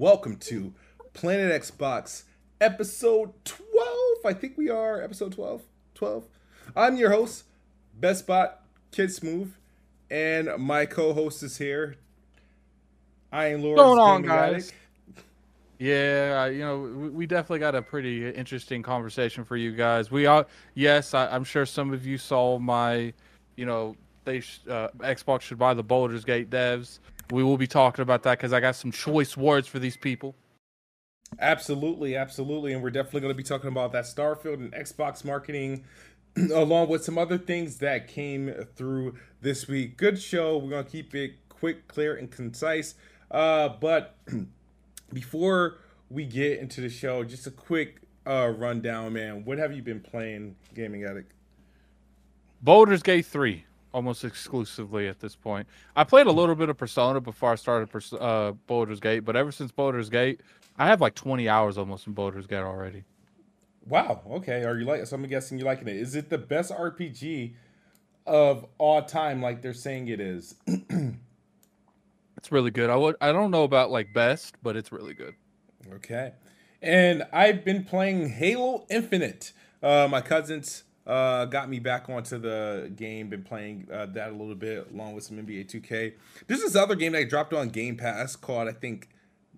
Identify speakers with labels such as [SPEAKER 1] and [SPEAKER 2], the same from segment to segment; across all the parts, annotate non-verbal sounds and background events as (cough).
[SPEAKER 1] Welcome to Planet Xbox episode 12. I think we are episode 12. 12. I'm your host, Best Bot Kid Smooth, and my co-host is here. I am Laura.
[SPEAKER 2] going on, guys? Yeah, you know, we definitely got a pretty interesting conversation for you guys. We are, yes, I, am sure some of you saw my, you know, they uh, Xbox should buy the Baldur's Gate devs. We will be talking about that because I got some choice words for these people.
[SPEAKER 1] Absolutely, absolutely, and we're definitely going to be talking about that Starfield and Xbox marketing, (clears throat) along with some other things that came through this week. Good show. We're going to keep it quick, clear, and concise. Uh, but (clears throat) before we get into the show, just a quick uh, rundown, man. What have you been playing, Gaming Addict?
[SPEAKER 2] Baldur's Gate 3 almost exclusively at this point. I played a little bit of Persona before I started uh, Baldur's Gate, but ever since Baldur's Gate, I have like 20 hours almost in Baldur's Gate already.
[SPEAKER 1] Wow. Okay. Are you like? So I'm guessing you're liking it. Is it the best RPG of all time, like they're saying it is? (clears throat)
[SPEAKER 2] it's really good. I would. I don't know about like best, but it's really good.
[SPEAKER 1] Okay. And I've been playing Halo Infinite. Uh, my cousins uh, got me back onto the game. Been playing uh, that a little bit along with some NBA 2K. There's this other game that I dropped on Game Pass called I think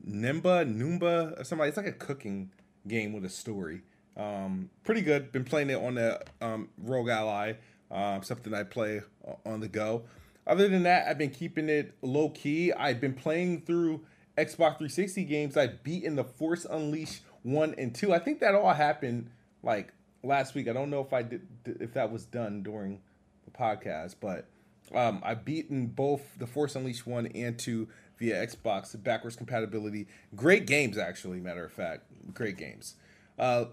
[SPEAKER 1] Nimba Noomba or something. It's like a cooking game with a story. Um, pretty good. Been playing it on the um, ROG Ally. Uh, something I play on the go. Other than that, I've been keeping it low key. I've been playing through Xbox 360 games. I've beaten the Force Unleashed one and two. I think that all happened like last week. I don't know if I did if that was done during the podcast, but um, I've beaten both the Force Unleashed one and two via Xbox backwards compatibility. Great games, actually. Matter of fact, great games. Uh,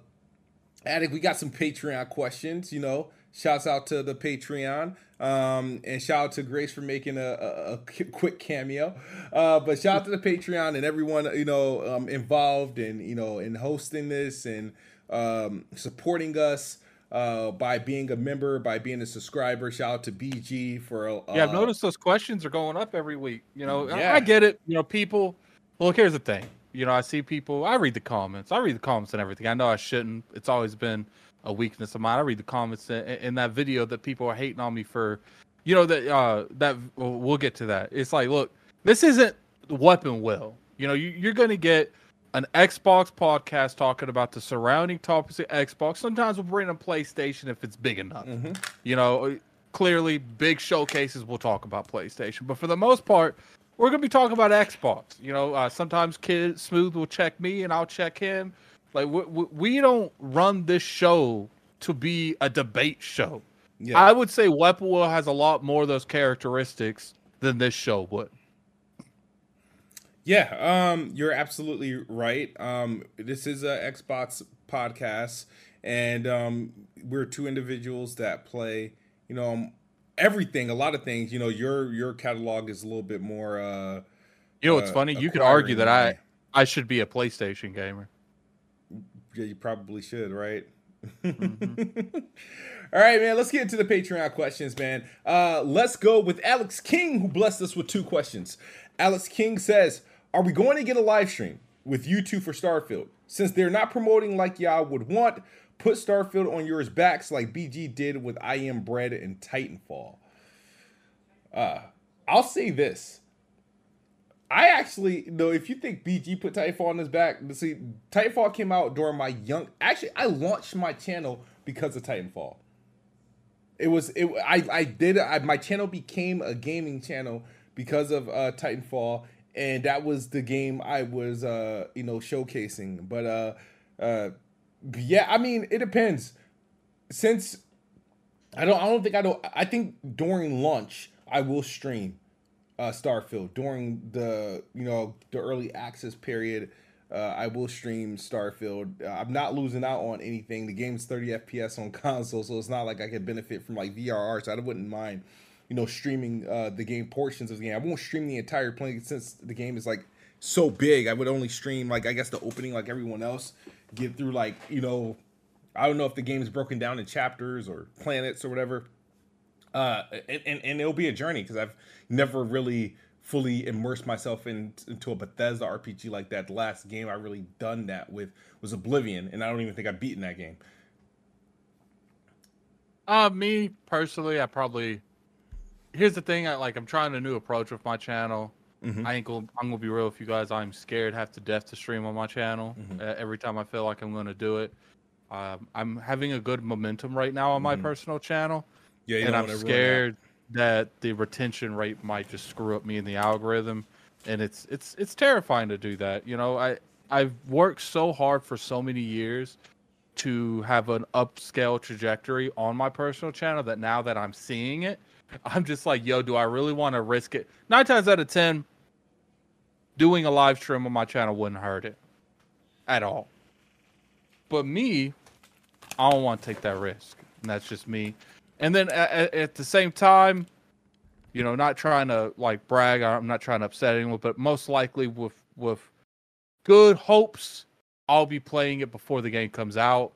[SPEAKER 1] Addict, we got some Patreon questions. You know, shouts out to the Patreon. Um, and shout out to Grace for making a, a, a quick cameo. Uh, but shout out to the Patreon and everyone you know um, involved and you know in hosting this and um, supporting us uh, by being a member, by being a subscriber. Shout out to BG for uh,
[SPEAKER 2] yeah. I've noticed those questions are going up every week. You know, yeah. I, I get it. You know, people. Look, here's the thing. You know, I see people. I read the comments. I read the comments and everything. I know I shouldn't. It's always been a weakness of mine. I read the comments in, in that video that people are hating on me for. You know that uh that we'll get to that. It's like, look, this isn't Weapon Wheel. You know, you, you're going to get an Xbox podcast talking about the surrounding topics of Xbox. Sometimes we'll bring a PlayStation if it's big enough. Mm-hmm. You know, clearly big showcases we'll talk about PlayStation, but for the most part, we're gonna be talking about Xbox. You know, uh, sometimes Kid Smooth will check me and I'll check him. Like we, we don't run this show to be a debate show. Yeah. I would say Weapon Wheel has a lot more of those characteristics than this show would.
[SPEAKER 1] Yeah, um, you're absolutely right. Um, this is a Xbox podcast, and um, we're two individuals that play, you know, um, everything, a lot of things. You know, your your catalog is a little bit more. Uh,
[SPEAKER 2] you know, what's uh, funny? You could argue that I I should be a PlayStation gamer.
[SPEAKER 1] Yeah, you probably should, right? Mm-hmm. (laughs) All right, man. Let's get into the Patreon questions, man. Uh, let's go with Alex King, who blessed us with two questions. Alex King says, are we going to get a live stream with you two for Starfield? Since they're not promoting like y'all would want, put Starfield on yours backs like BG did with I Am Bread and Titanfall. Uh, I'll say this. I actually know if you think BG put Titanfall on his back, see, Titanfall came out during my young. Actually, I launched my channel because of Titanfall. It was it. I I did. I, my channel became a gaming channel because of uh, Titanfall, and that was the game I was uh you know showcasing. But uh uh yeah, I mean it depends. Since I don't I don't think I don't I think during lunch I will stream uh Starfield during the you know the early access period uh, I will stream Starfield. Uh, I'm not losing out on anything. The game's 30 FPS on (laughs) console, so it's not like I could benefit from like VRR. So I wouldn't mind, you know, streaming uh, the game portions of the game. I won't stream the entire play since the game is like so big. I would only stream like I guess the opening, like everyone else, get through like you know, I don't know if the game is broken down in chapters or planets or whatever. Uh, and, and, and it'll be a journey because I've never really fully immerse myself in, into a Bethesda RPG like that. The last game I really done that with was Oblivion, and I don't even think I've beaten that game.
[SPEAKER 2] Uh, me personally, I probably. Here's the thing, I like. I'm trying a new approach with my channel. Mm-hmm. I ain't gonna. I'm gonna be real with you guys. I'm scared half to death to stream on my channel. Mm-hmm. Uh, every time I feel like I'm gonna do it, um, I'm having a good momentum right now on my mm-hmm. personal channel. Yeah, and I'm scared that the retention rate might just screw up me in the algorithm, and it's it's it's terrifying to do that. You know, I I've worked so hard for so many years to have an upscale trajectory on my personal channel that now that I'm seeing it, (laughs) I'm just like, yo, do I really want to risk it? Nine times out of ten, doing a live stream on my channel wouldn't hurt it at all. But me, I don't want to take that risk. And that's just me and then at, at, the same time, you know, not trying to like brag. I'm not trying to upset anyone, but most likely with with good hopes, I'll be playing it before the game comes out.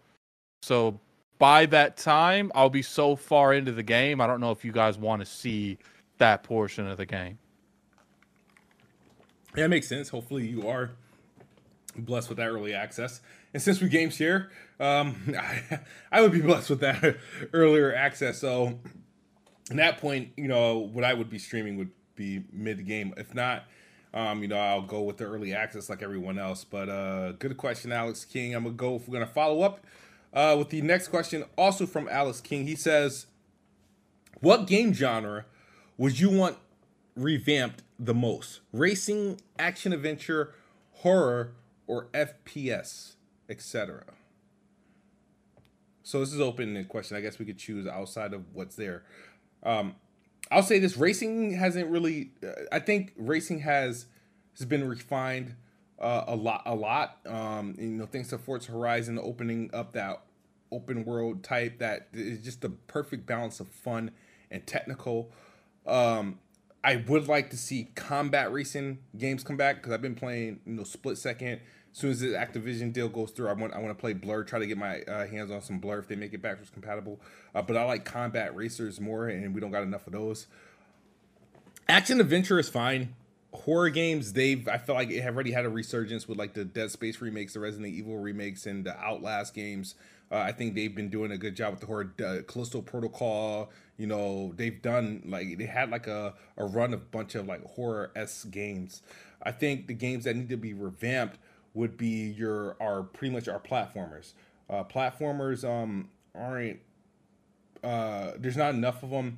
[SPEAKER 2] So by that time, I'll be so far into the game. I don't know if you guys want to see that portion of the game.
[SPEAKER 1] Yeah, it makes sense. Hopefully, you are blessed with that early access. And since we games here, um, (laughs) I, I would be blessed with that (laughs) earlier access. So, at that point, you know, what I would be streaming would be mid game. If not, um, you know, I'll go with the early access like everyone else. But uh, good question, Alex King. I'm gonna go. If we're gonna follow up uh, with the next question, also from Alex King. He says, "What game genre would you want revamped the most? Racing, action, adventure, horror, or FPS, etc. So this is open question. I guess we could choose outside of what's there. Um, I'll say this: racing hasn't really. Uh, I think racing has has been refined uh, a lot, a lot. Um, you know, thanks to Forza Horizon opening up that open world type that is just the perfect balance of fun and technical. Um, I would like to see combat racing games come back because I've been playing, you know, split second as soon as the Activision deal goes through, I want I want to play Blur, try to get my uh, hands on some Blur if they make it backwards compatible. Uh, but I like combat racers more, and we don't got enough of those. Action adventure is fine. Horror games, they've I feel like it have already had a resurgence with like the Dead Space remakes, the Resident Evil remakes, and the Outlast games. Uh, I think they've been doing a good job with the horror. Uh, Callisto Protocol, you know, they've done like they had like a, a run of bunch of like horror s games. I think the games that need to be revamped would be your are pretty much our platformers. Uh, platformers um, aren't uh, there's not enough of them.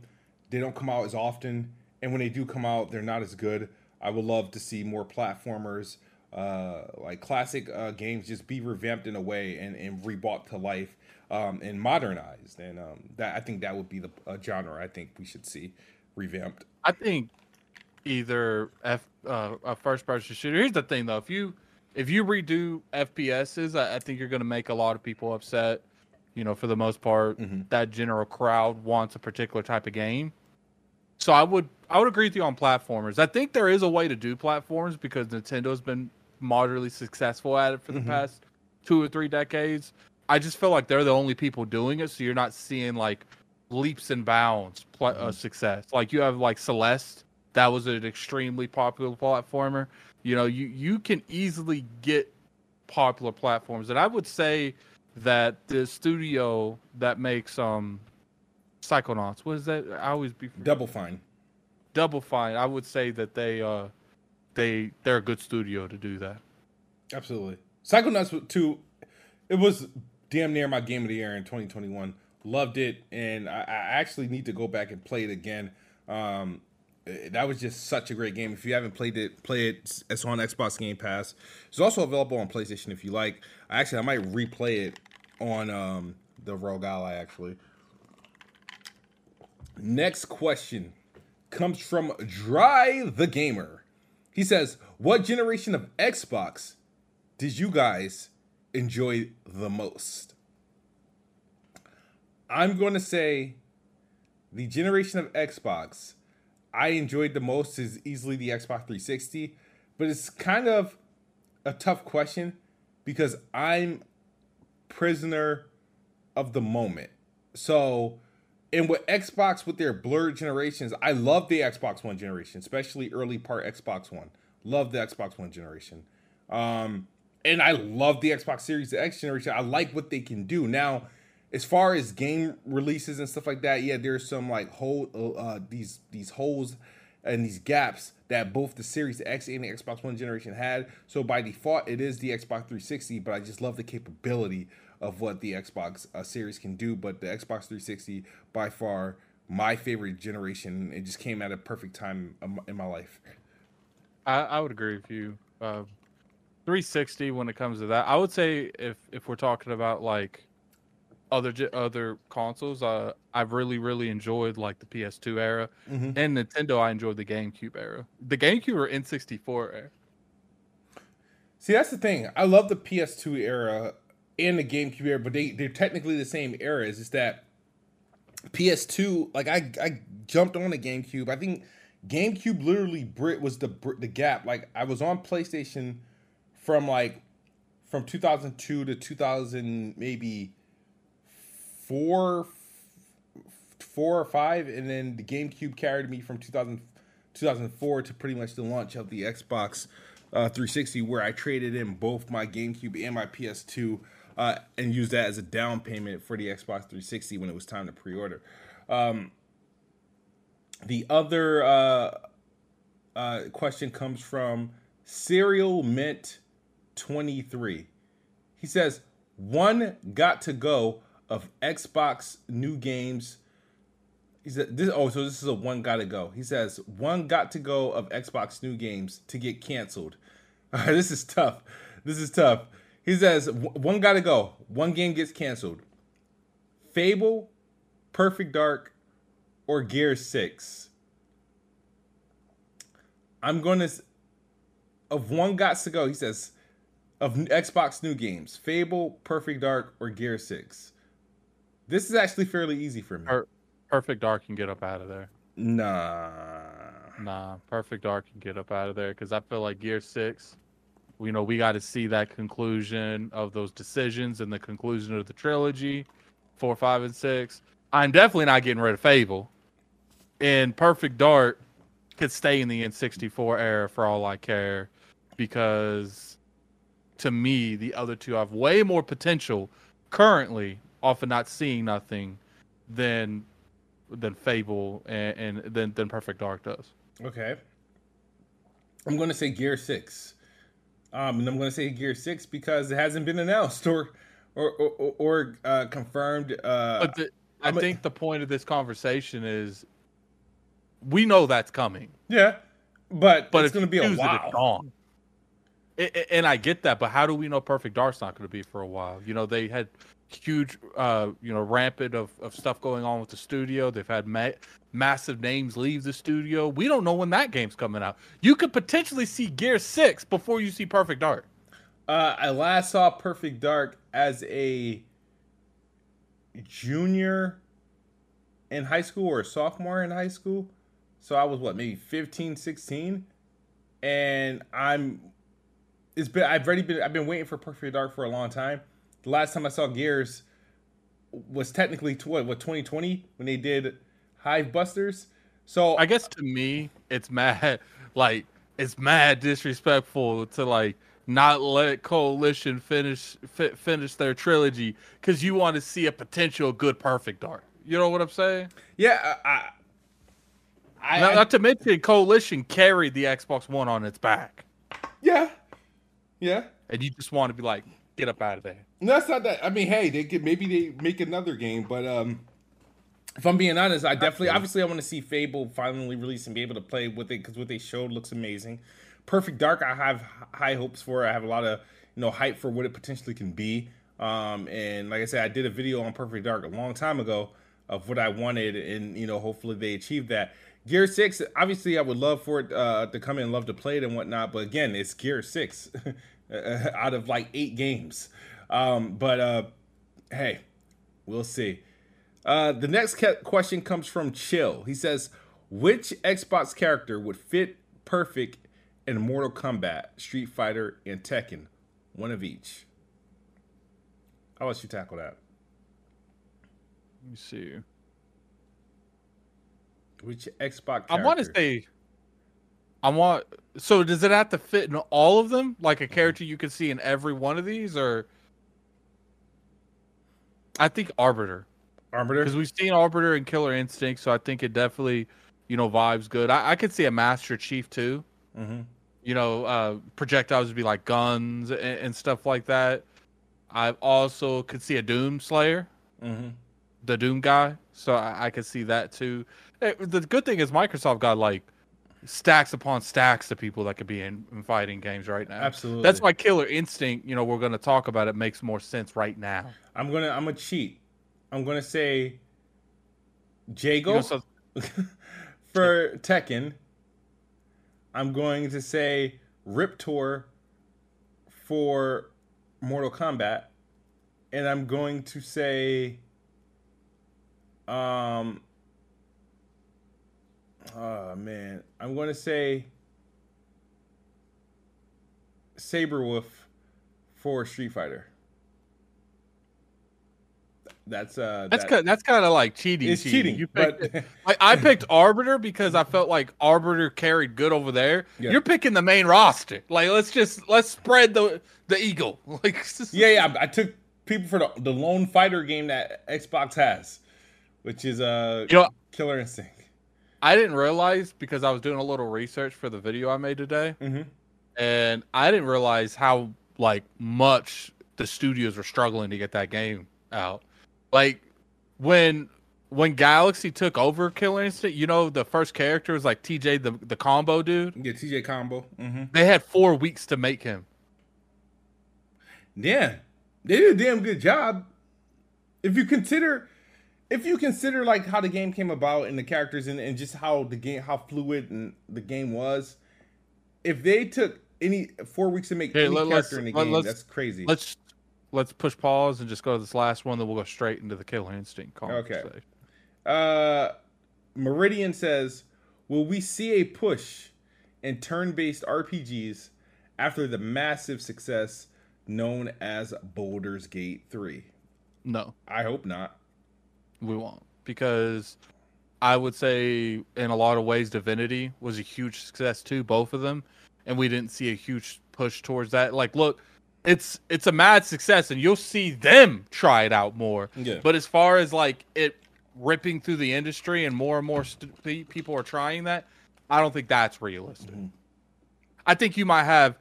[SPEAKER 1] They don't come out as often, and when they do come out, they're not as good. I would love to see more platformers, uh, like classic uh, games, just be revamped in a way and, and rebought to life um, and modernized. And um, that I think that would be the genre I think we should see revamped.
[SPEAKER 2] I think either F, uh, a first person shooter. Here's the thing though, if you if you redo FPSs, I, I think you're going to make a lot of people upset. You know, for the most part, mm-hmm. that general crowd wants a particular type of game. So I would I would agree with you on platformers. I think there is a way to do platforms because Nintendo's been moderately successful at it for the mm-hmm. past two or three decades. I just feel like they're the only people doing it, so you're not seeing like leaps and bounds pl- uh, mm-hmm. uh, success. Like you have like Celeste, that was an extremely popular platformer. You know, you you can easily get popular platforms, and I would say that the studio that makes um Psychonauts, what is that? I always be
[SPEAKER 1] Double Fine.
[SPEAKER 2] Double Fine. I would say that they uh they they're a good studio to do that.
[SPEAKER 1] Absolutely. Psychonauts 2 it was damn near my game of the year in 2021. Loved it and I, I actually need to go back and play it again. Um that was just such a great game. If you haven't played it, play it. It's on Xbox Game Pass. It's also available on PlayStation if you like. Actually, I might replay it on um, the ROG Ally. Actually. Next question comes from Dry the Gamer. He says, "What generation of Xbox did you guys enjoy the most? I'm going to say the generation of Xbox I enjoyed the most is easily the Xbox 360, but it's kind of a tough question because I'm prisoner of the moment. So, and with Xbox with their blurred generations, I love the Xbox One generation, especially early part Xbox One. Love the Xbox One generation. Um, and I love the Xbox Series X generation. I like what they can do. Now, as far as game releases and stuff like that, yeah, there's some like hole uh, uh, these these holes and these gaps that both the Series X and the Xbox One generation had. So by default, it is the Xbox 360. But I just love the capability of what the Xbox uh, Series can do. But the Xbox 360, by far, my favorite generation. It just came at a perfect time in my life.
[SPEAKER 2] I, I would agree with you. Uh, 360 when it comes to that. I would say if if we're talking about like other other consoles, uh, I've really really enjoyed like the PS2 era mm-hmm. and Nintendo. I enjoyed the GameCube era, the GameCube or N64 era.
[SPEAKER 1] See, that's the thing. I love the PS2 era and the GameCube era, but they they're technically the same eras. Is that PS2? Like I I jumped on the GameCube. I think GameCube literally Brit was the the gap. Like I was on PlayStation from like from 2002 to 2000 maybe four four or five and then the GameCube carried me from 2000 2004 to pretty much the launch of the Xbox uh, 360 where I traded in both my GameCube and my PS2 uh, and use that as a down payment for the Xbox 360 when it was time to pre-order. Um, the other uh, uh, question comes from Serial Mint 23. He says, one got to go of Xbox new games. He said, this, oh, so this is a one got to go. He says, one got to go of Xbox new games to get canceled. (laughs) this is tough. This is tough. He says, one got to go. One game gets canceled. Fable, Perfect Dark, or Gear 6. I'm going to, of one got to go, he says, of Xbox new games, Fable, Perfect Dark, or Gear Six. This is actually fairly easy for me. Per-
[SPEAKER 2] Perfect Dark can get up out of there.
[SPEAKER 1] Nah.
[SPEAKER 2] Nah, Perfect Dark can get up out of there because I feel like Gear Six. You know, we got to see that conclusion of those decisions and the conclusion of the trilogy, four, five, and six. I'm definitely not getting rid of Fable. And Perfect Dark could stay in the N64 era for all I care because to me, the other two have way more potential currently off of not seeing nothing than than Fable and, and than than Perfect Dark does.
[SPEAKER 1] Okay. I'm gonna say Gear Six. Um, and I'm gonna say Gear Six because it hasn't been announced or or or, or uh, confirmed. Uh,
[SPEAKER 2] but the, I I'm think a, the point of this conversation is we know that's coming.
[SPEAKER 1] Yeah, but but it's, it's gonna be a while
[SPEAKER 2] and I get that, but how do we know Perfect Dark's not going to be for a while? You know, they had huge, uh, you know, rampant of, of stuff going on with the studio. They've had ma- massive names leave the studio. We don't know when that game's coming out. You could potentially see Gear Six before you see Perfect Dark.
[SPEAKER 1] Uh, I last saw Perfect Dark as a junior in high school or a sophomore in high school. So I was what, maybe 15, 16? And I'm it's been I've already been I've been waiting for Perfect Dark for a long time. The last time I saw Gears was technically to what what 2020 when they did Hive Busters. So
[SPEAKER 2] I guess to me it's mad (laughs) like it's mad disrespectful to like not let Coalition finish fi- finish their trilogy because you want to see a potential good Perfect Dark. You know what I'm saying?
[SPEAKER 1] Yeah, I,
[SPEAKER 2] I, not, I, not to mention Coalition carried the Xbox One on its back.
[SPEAKER 1] Yeah, yeah.
[SPEAKER 2] And you just want to be like, get up out of there.
[SPEAKER 1] No, that's not that. I mean, hey, they could maybe they make another game, but um, if I'm being honest, I definitely, obviously, I want to see Fable finally release and be able to play with it because what they showed looks amazing. Perfect Dark, I have high hopes for. I have a lot of you know hype for what it potentially can be. Um, and like I said, I did a video on Perfect Dark a long time ago of what I wanted, and you know, hopefully they achieved that. Gear Six, obviously, I would love for it uh, to come in, love to play it and whatnot. But again, it's Gear Six. (laughs) uh, (laughs) out of like eight games. Um, but uh, hey, we'll see. Uh, the next question comes from Chill. He says, "Which Xbox character would fit perfect in Mortal Kombat, Street Fighter, and Tekken? One of each." I'll let you tackle that.
[SPEAKER 2] Let me see.
[SPEAKER 1] Which Xbox? Character?
[SPEAKER 2] I want to say. I want. So does it have to fit in all of them, like a character you can see in every one of these, or? I think Arbiter.
[SPEAKER 1] Arbiter,
[SPEAKER 2] because we've seen Arbiter and Killer Instinct, so I think it definitely, you know, vibes good. I, I could see a Master Chief too.
[SPEAKER 1] Mm-hmm.
[SPEAKER 2] You know, uh, projectiles would be like guns and, and stuff like that. I also could see a Doom Slayer,
[SPEAKER 1] mm-hmm.
[SPEAKER 2] the Doom guy. So I, I could see that too. It, the good thing is Microsoft got like stacks upon stacks of people that could be in, in, fighting games right now.
[SPEAKER 1] Absolutely.
[SPEAKER 2] That's why Killer Instinct, you know, we're going to talk about it makes more sense right now.
[SPEAKER 1] I'm going to I'm going to cheat. I'm going to say Jago so... (laughs) for Tekken. I'm going to say Riptor for Mortal Kombat, and I'm going to say, um, oh man, I'm going to say Sabrewulf for Street Fighter. That's uh
[SPEAKER 2] that's that, kind that's kind of like cheating.
[SPEAKER 1] It's cheating.
[SPEAKER 2] You picked, but I, I, picked Arbiter because I felt like Arbiter carried good over there. Yeah. You're picking the main roster. Like let's just let's spread the the eagle. (laughs) Like
[SPEAKER 1] yeah, yeah. I, I took people for the, the lone fighter game that Xbox has, which is uh you know, Killer Instinct.
[SPEAKER 2] I didn't realize because I was doing a little research for the video I made today,
[SPEAKER 1] mm-hmm.
[SPEAKER 2] and I didn't realize how like much the studios were struggling to get that game out like when when Galaxy took over Killer Instinct, you know the first character was like TJ the the combo dude.
[SPEAKER 1] Yeah, TJ combo.
[SPEAKER 2] Mm-hmm. They had four weeks to make him.
[SPEAKER 1] Yeah, they did a damn good job. If you consider, if you consider like how the game came about and the characters and, and just how the game how fluid and the game was, if they took any four weeks to make any character in the game, that's crazy.
[SPEAKER 2] Let's let's push pause and just go to this last one. Then we'll go straight into the Killer Instinct
[SPEAKER 1] Okay. Uh, Meridian says, "Will we see a push in turn-based RPGs after the massive success known as Baldur's Gate 3?"
[SPEAKER 2] No,
[SPEAKER 1] I hope not.
[SPEAKER 2] We won't because I would say in a lot of ways Divinity was a huge success too, both of them, and we didn't see a huge push towards that. Like, look it's it's a mad success and you'll see them try it out more.
[SPEAKER 1] Yeah.
[SPEAKER 2] But as far as like it ripping through the industry and more and more st- people are trying that, I don't think that's realistic. Mm-hmm. I think you might have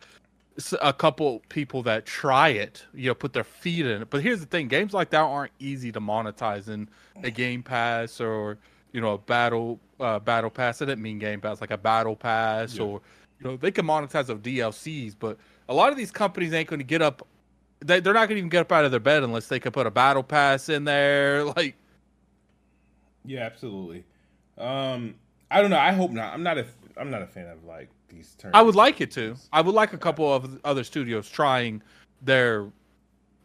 [SPEAKER 2] a couple people that try it, you know, put their feet in it. But here's the thing: games like that aren't easy to monetize in a Game Pass or you know a battle uh, battle pass. I didn't mean Game Pass, like a battle pass yeah. or you know they can monetize of DLCs, but a lot of these companies ain't going to get up. They, they're not going to even get up out of their bed unless they can put a battle pass in there. (laughs) Like,
[SPEAKER 1] yeah, absolutely. Um, I don't know. I hope not. I'm not a. I'm not a fan of like these terms.
[SPEAKER 2] I would like it to. I would like a couple of other studios trying their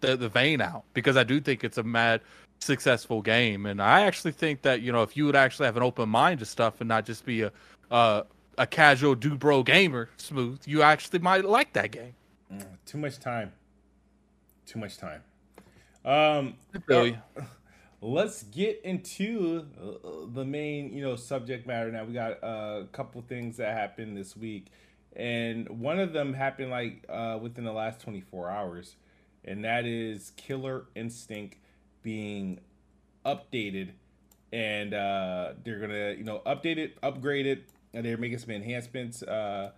[SPEAKER 2] the, the vein out because I do think it's a mad successful game, and I actually think that you know if you would actually have an open mind to stuff and not just be a uh, a casual do bro gamer smooth, you actually might like that game.
[SPEAKER 1] Mm, too much time. Too much time. Um,
[SPEAKER 2] really. (laughs)
[SPEAKER 1] Let's get into uh, the main, you know, subject matter. Now we got uh, a couple things that happened this week, and one of them happened like uh, within the last 24 hours, and that is Killer Instinct being updated, and uh, they're gonna, you know, update it, upgrade it, and they're making some enhancements uh,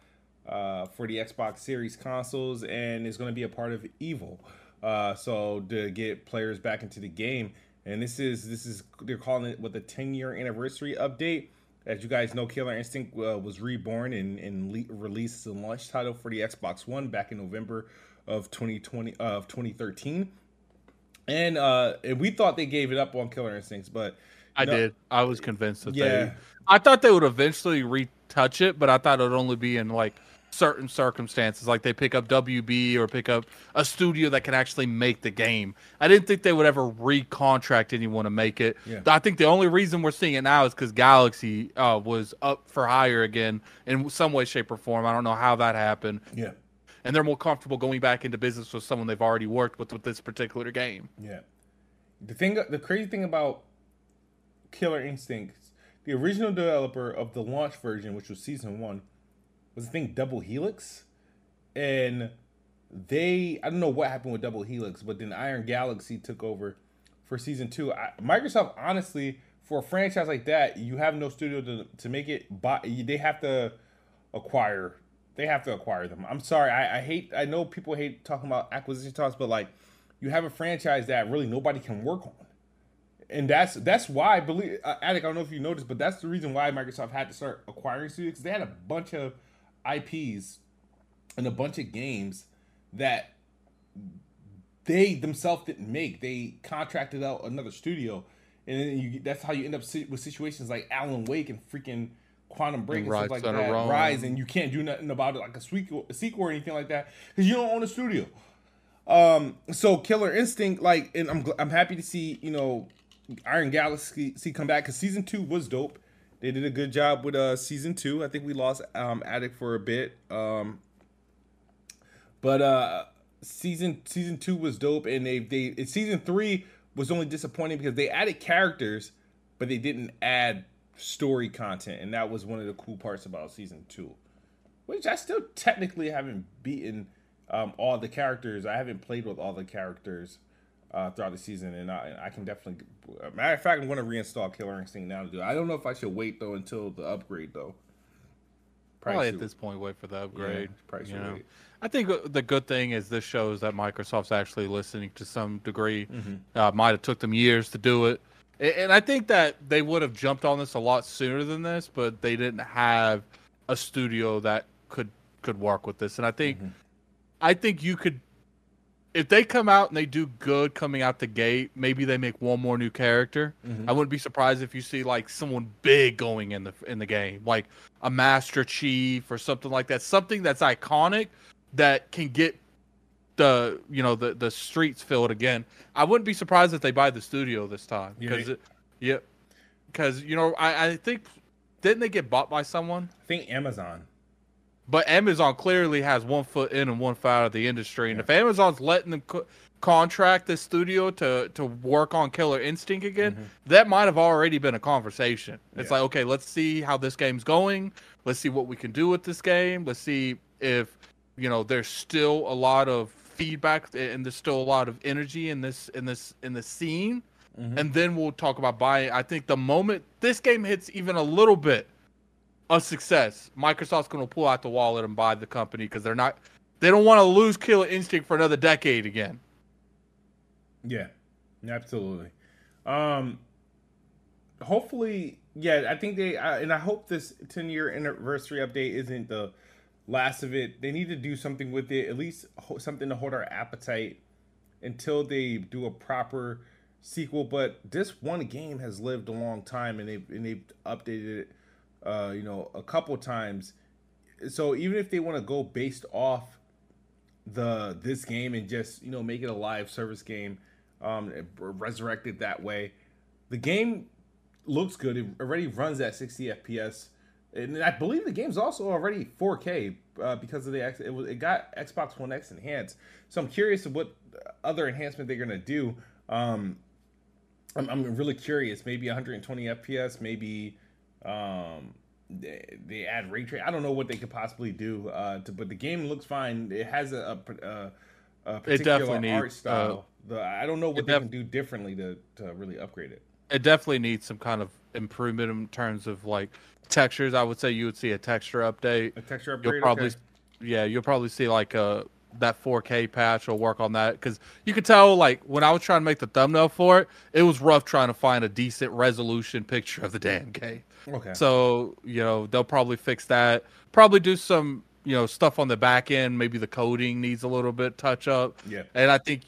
[SPEAKER 1] uh, for the Xbox Series consoles, and it's to be a part of Evil. Uh, so to get players back into the game, and this is this is they're calling it with the 10 year anniversary update. As you guys know, Killer Instinct uh, was reborn and, and le- released as a launch title for the Xbox One back in November of 2020 uh, of 2013. And uh, and we thought they gave it up on Killer Instincts, but
[SPEAKER 2] I no, did. I was convinced that yeah. they I thought they would eventually retouch it, but I thought it would only be in like certain circumstances, like they pick up WB or pick up a studio that can actually make the game. I didn't think they would ever recontract anyone to make it. Yeah. I think the only reason we're seeing it now is because Galaxy uh, was up for hire again in some way, shape, or form. I don't know how that happened.
[SPEAKER 1] Yeah.
[SPEAKER 2] And they're more comfortable going back into business with someone they've already worked with with this particular game.
[SPEAKER 1] Yeah. The thing, the crazy thing about Killer Instinct, the original developer of the launch version, which was season one, was I thing Double Helix, and they I don't know what happened with Double Helix, but then Iron Galaxy took over for season two. I, Microsoft honestly for a franchise like that, you have no studio to to make it. But they have to acquire. They have to acquire them. I'm sorry. I, I hate. I know people hate talking about acquisition talks, but like, you have a franchise that really nobody can work on and that's that's why I believe uh, Addict. I don't know if you noticed, but that's the reason why Microsoft had to start acquiring studios they had a bunch of IPs and a bunch of games that they themselves didn't make. They contracted out another studio, and then you, that's how you end up with situations like Alan Wake and freaking Quantum Break and, and stuff like that. Rise, and you can't do nothing about it like a sequel, a sequel or anything like that because you don't own a studio. Um, so Killer Instinct, like, and I'm I'm happy to see you know Iron Galaxy see come back because season two was dope. They did a good job with uh season two. I think we lost um Addict for a bit. Um but uh season season two was dope and they they season three was only disappointing because they added characters, but they didn't add story content, and that was one of the cool parts about season two. Which I still technically haven't beaten um, all the characters. I haven't played with all the characters uh, throughout the season, and I, I can definitely. Matter of fact, I'm going to reinstall Killer Instinct now to do. It. I don't know if I should wait though until the upgrade though.
[SPEAKER 2] Probably at this point, wait for the upgrade. Yeah, you know? I think the good thing is this shows that Microsoft's actually listening to some degree. Mm-hmm. Uh, might have took them years to do it, and I think that they would have jumped on this a lot sooner than this, but they didn't have a studio that could could work with this. And I think, mm-hmm. I think you could if they come out and they do good coming out the gate, maybe they make one more new character. Mm-hmm. I wouldn't be surprised if you see like someone big going in the in the game, like a Master Chief or something like that. Something that's iconic that can get the you know the the streets filled again. I wouldn't be surprised if they buy the studio this time because yeah, because you know I I think didn't they get bought by someone?
[SPEAKER 1] I think Amazon.
[SPEAKER 2] But Amazon clearly has one foot in and one foot out of the industry. And if Amazon's letting them co- contract this studio to to work on Killer Instinct again, mm-hmm. that might have already been a conversation. It's yeah. like, okay, let's see how this game's going. Let's see what we can do with this game. Let's see if you know there's still a lot of feedback and there's still a lot of energy in this in this in the scene. Mm-hmm. And then we'll talk about buying. I think the moment this game hits even a little bit a success, Microsoft's going to pull out the wallet and buy the company because they're not, they don't want to lose Killer Instinct for another decade again.
[SPEAKER 1] Yeah, absolutely. Um, hopefully, yeah, I think they, uh, and I hope this 10 year anniversary update isn't the last of it. They need to do something with it, at least something to hold our appetite until they do a proper sequel. But this one game has lived a long time, and they've and they've updated it uh, you know, a couple times. So even if they want to go based off the this game and just you know make it a live service game, um, resurrect it that way, the game looks good. It already runs at 60 FPS, and I believe the game's also already 4K uh, because of the it, it got Xbox One X enhanced. So I'm curious of what other enhancement they're gonna do. Um, I'm, I'm really curious. Maybe 120 FPS, maybe um, they, they add ray tracing. I don't know what they could possibly do. Uh, to, but the game looks fine. It has a, a, a particular art needs, uh, style. Uh, the, I don't know what they def- can do differently to, to really upgrade it.
[SPEAKER 2] It definitely needs some kind of improvement in terms of like textures. I would say you would see a texture update.
[SPEAKER 1] A texture upgrade.
[SPEAKER 2] You'll probably,
[SPEAKER 1] okay.
[SPEAKER 2] yeah, you'll probably see like a that 4K patch will work on that because you could tell like when I was trying to make the thumbnail for it, it was rough trying to find a decent resolution picture of the damn game.
[SPEAKER 1] Okay.
[SPEAKER 2] So you know they'll probably fix that. Probably do some you know stuff on the back end. Maybe the coding needs a little bit touch up.
[SPEAKER 1] Yeah.
[SPEAKER 2] And I think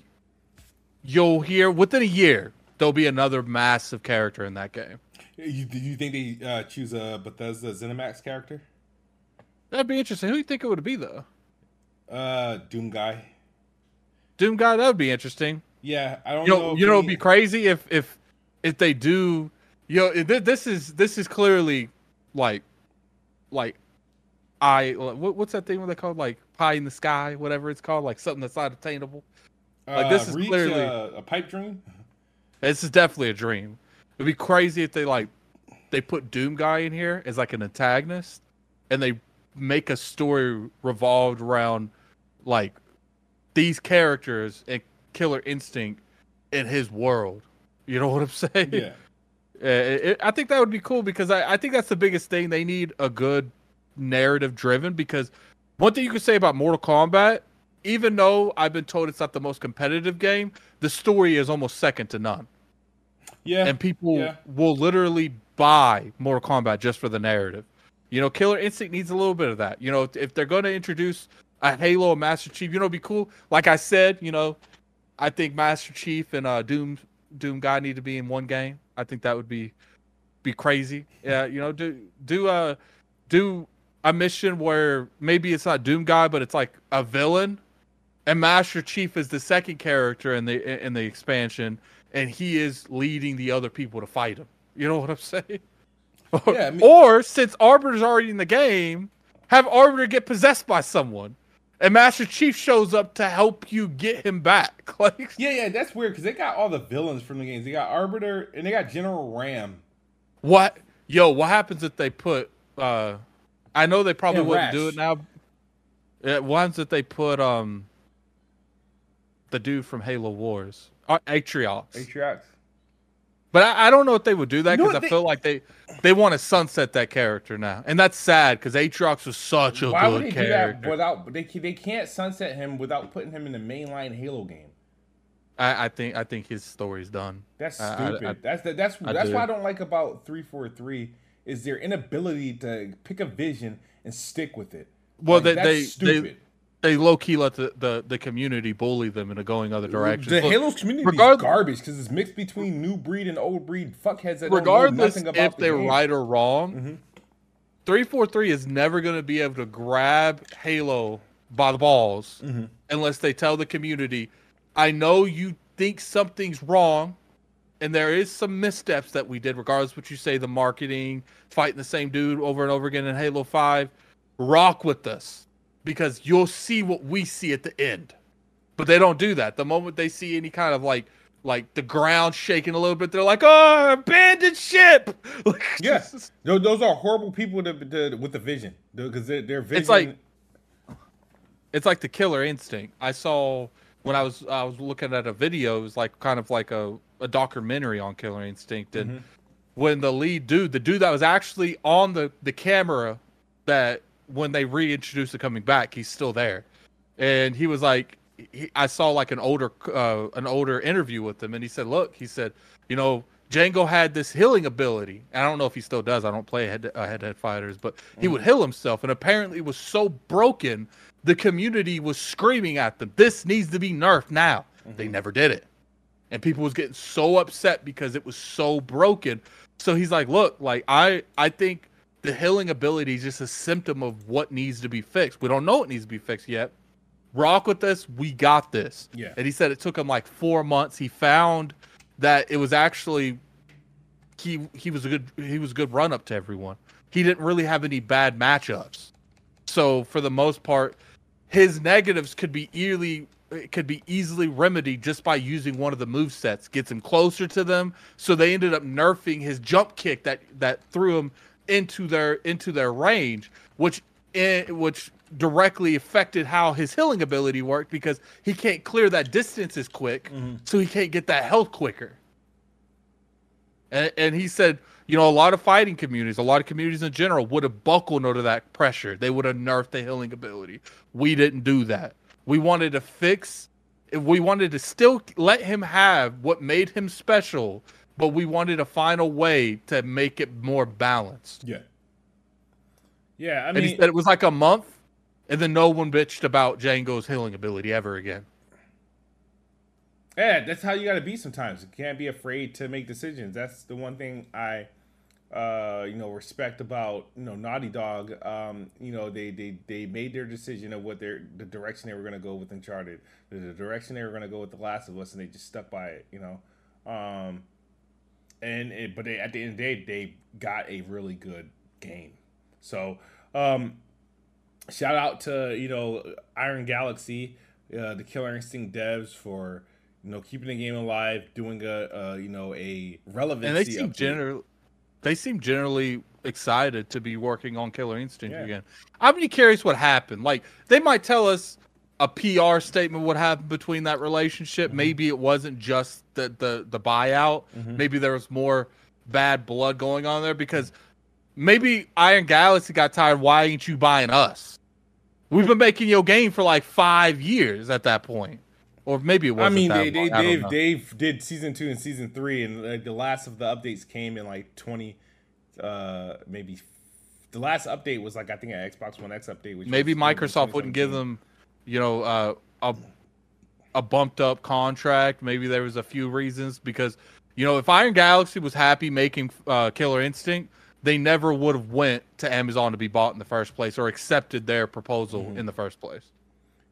[SPEAKER 2] you'll hear within a year there'll be another massive character in that game.
[SPEAKER 1] You, do you think they uh, choose a Bethesda ZeniMax character?
[SPEAKER 2] That'd be interesting. Who do you think it would be though?
[SPEAKER 1] Uh, Doom guy.
[SPEAKER 2] Doom guy. That would be interesting.
[SPEAKER 1] Yeah, I don't
[SPEAKER 2] you know.
[SPEAKER 1] know.
[SPEAKER 2] you know, it'd be crazy if if if they do. You know, this is this is clearly like like I what, what's that thing what they call like pie in the sky, whatever it's called, like something that's not attainable. Like this is
[SPEAKER 1] uh, reach,
[SPEAKER 2] clearly
[SPEAKER 1] uh, a pipe dream.
[SPEAKER 2] This is definitely a dream. It'd be crazy if they like they put Doom Guy in here as like an antagonist, and they make a story revolved around like these characters and Killer Instinct in his world. You know what I'm saying?
[SPEAKER 1] Yeah.
[SPEAKER 2] It, it, I think that would be cool because I, I think that's the biggest thing. They need a good narrative driven because one thing you can say about Mortal Kombat, even though I've been told it's not the most competitive game, the story is almost second to none.
[SPEAKER 1] Yeah.
[SPEAKER 2] And people
[SPEAKER 1] yeah.
[SPEAKER 2] will literally buy Mortal Kombat just for the narrative. You know, Killer Instinct needs a little bit of that. You know, if they're going to introduce a Halo, Master Chief, you know, it'd be cool. Like I said, you know, I think Master Chief and uh, Doom Doom Guy need to be in one game. I think that would be be crazy. Yeah, you know, do do a do a mission where maybe it's not Doom Guy, but it's like a villain, and Master Chief is the second character in the in the expansion, and he is leading the other people to fight him. You know what I'm saying?
[SPEAKER 1] Yeah, I mean,
[SPEAKER 2] or since Arbiter's already in the game, have Arbiter get possessed by someone, and Master Chief shows up to help you get him back. (laughs) Like,
[SPEAKER 1] yeah, yeah, that's weird because they got all the villains from the games. They got Arbiter and they got General RAAM.
[SPEAKER 2] what? Yo, what happens if they put? uh I know they probably wouldn't do it now. It ones that they put um the dude from Halo Wars, uh, Atriox.
[SPEAKER 1] Atriox.
[SPEAKER 2] But I, I don't know if they would do that because I
[SPEAKER 1] they-
[SPEAKER 2] feel like they they want to sunset that character now, and that's sad because Atriox was such a
[SPEAKER 1] Why would they
[SPEAKER 2] character.
[SPEAKER 1] do that without? They they can't sunset him without putting him in the mainline Halo game.
[SPEAKER 2] I, I think I think his story's done.
[SPEAKER 1] That's
[SPEAKER 2] I- I-
[SPEAKER 1] stupid.
[SPEAKER 2] I-
[SPEAKER 1] that's the, that's
[SPEAKER 2] I
[SPEAKER 1] that's
[SPEAKER 2] do.
[SPEAKER 1] what I don't like about three four three is their inability to pick a vision and stick with it.
[SPEAKER 2] Well,
[SPEAKER 1] Like,
[SPEAKER 2] they
[SPEAKER 1] that's
[SPEAKER 2] they,
[SPEAKER 1] stupid.
[SPEAKER 2] they they low key let the, the, the community bully them into going other directions.
[SPEAKER 1] The
[SPEAKER 2] Look,
[SPEAKER 1] Halo's community is garbage because it's mixed between new breed and old breed fuckheads that
[SPEAKER 2] regardless
[SPEAKER 1] don't know nothing about
[SPEAKER 2] if
[SPEAKER 1] the
[SPEAKER 2] they're
[SPEAKER 1] game.
[SPEAKER 2] right or wrong, three four three is never going to be able to grab Halo by the balls
[SPEAKER 1] Mm-hmm.
[SPEAKER 2] unless they tell the community, "I know you think something's wrong." And there is some missteps that we did, regardless of what you say, the marketing, fighting the same dude over and over again in Halo 5. Rock with us because you'll see what we see at the end. But they don't do that. The moment they see any kind of like like the ground shaking a little bit, they're like, "Oh, abandoned ship!" (laughs) Like,
[SPEAKER 1] Yeah, those, are horrible people to, to, with the vision because their, their vision.
[SPEAKER 2] It's like- it's like the killer instinct. I saw when I was I was looking at a video. It was like kind of like a, a documentary on killer instinct, and mm-hmm. when the lead dude, the dude that was actually on the the camera, that when they reintroduced the coming back, he's still there, and he was like. He, I saw like an older uh, an older interview with him, and he said, "Look, he said, you know, Django had this healing ability. And I don't know if he still does. I don't play head uh, head head fighters, but he would heal himself. And apparently, it was so broken, the community was screaming at them, "This needs to be nerfed now." They never did it, and people was getting so upset because it was so broken. So he's like, "Look, like I I think the healing ability is just a symptom of what needs to be fixed. We don't know what needs to be fixed yet." rock with us. We got this.
[SPEAKER 1] Yeah.
[SPEAKER 2] And he said it took him like four months. He found that it was actually he he was a good he was a good run up to everyone. He didn't really have any bad matchups. So for the most part, his negatives could be easily could be easily remedied just by using one of the move sets. Gets him closer to them. So they ended up nerfing his jump kick that that threw him into their into their range, which eh, which directly affected how his healing ability worked because he can't clear that distance as quick, so he can't get that health quicker. And, and he said, you know, a lot of fighting communities, a lot of communities in general would have buckled under that pressure. They would have nerfed the healing ability. We didn't do that. We wanted to fix, we wanted to still let him have what made him special, but we wanted to find a way to make it more balanced.
[SPEAKER 1] yeah, yeah. I
[SPEAKER 2] And he
[SPEAKER 1] mean,
[SPEAKER 2] said it was like a month, and then no one bitched about Django's healing ability ever again.
[SPEAKER 1] yeah, that's how you got to be sometimes. You can't be afraid to make decisions. That's the one thing I uh, you know, respect about you know Naughty Dog. Um, you know, they they they made their decision of what their the direction they were going to go with Uncharted, the, the direction they were going to go with The Last of Us, and they just stuck by it. You know, um, and it, but they, at the end of the day, they got a really good game. So, um, shout out to you know Iron Galaxy, uh, the Killer Instinct devs for you know keeping the game alive, doing a, a you know a relevancy.
[SPEAKER 2] And they seem generally they seem generally excited to be working on Killer Instinct yeah. again. I'm really curious what happened. Like they might tell us a PR statement what happened between that relationship. Mm-hmm. Maybe it wasn't just the the the buyout. Mm-hmm. Maybe there was more bad blood going on there because maybe Iron Galaxy got tired. Why ain't you buying us? We've been making your game for like five years at that point, or maybe it was. I
[SPEAKER 1] mean, they they Dave Dave did season two and season three, and like, the last of the updates came in like twenty, uh, maybe. The last update was like I think an Xbox One X update. Which
[SPEAKER 2] maybe Microsoft wouldn't give them, you know, uh, a a bumped up contract. Maybe there was a few reasons because you know if Iron Galaxy was happy making uh, Killer Instinct they never would have went to Amazon to be bought in the first place or accepted their proposal mm-hmm. in the first place.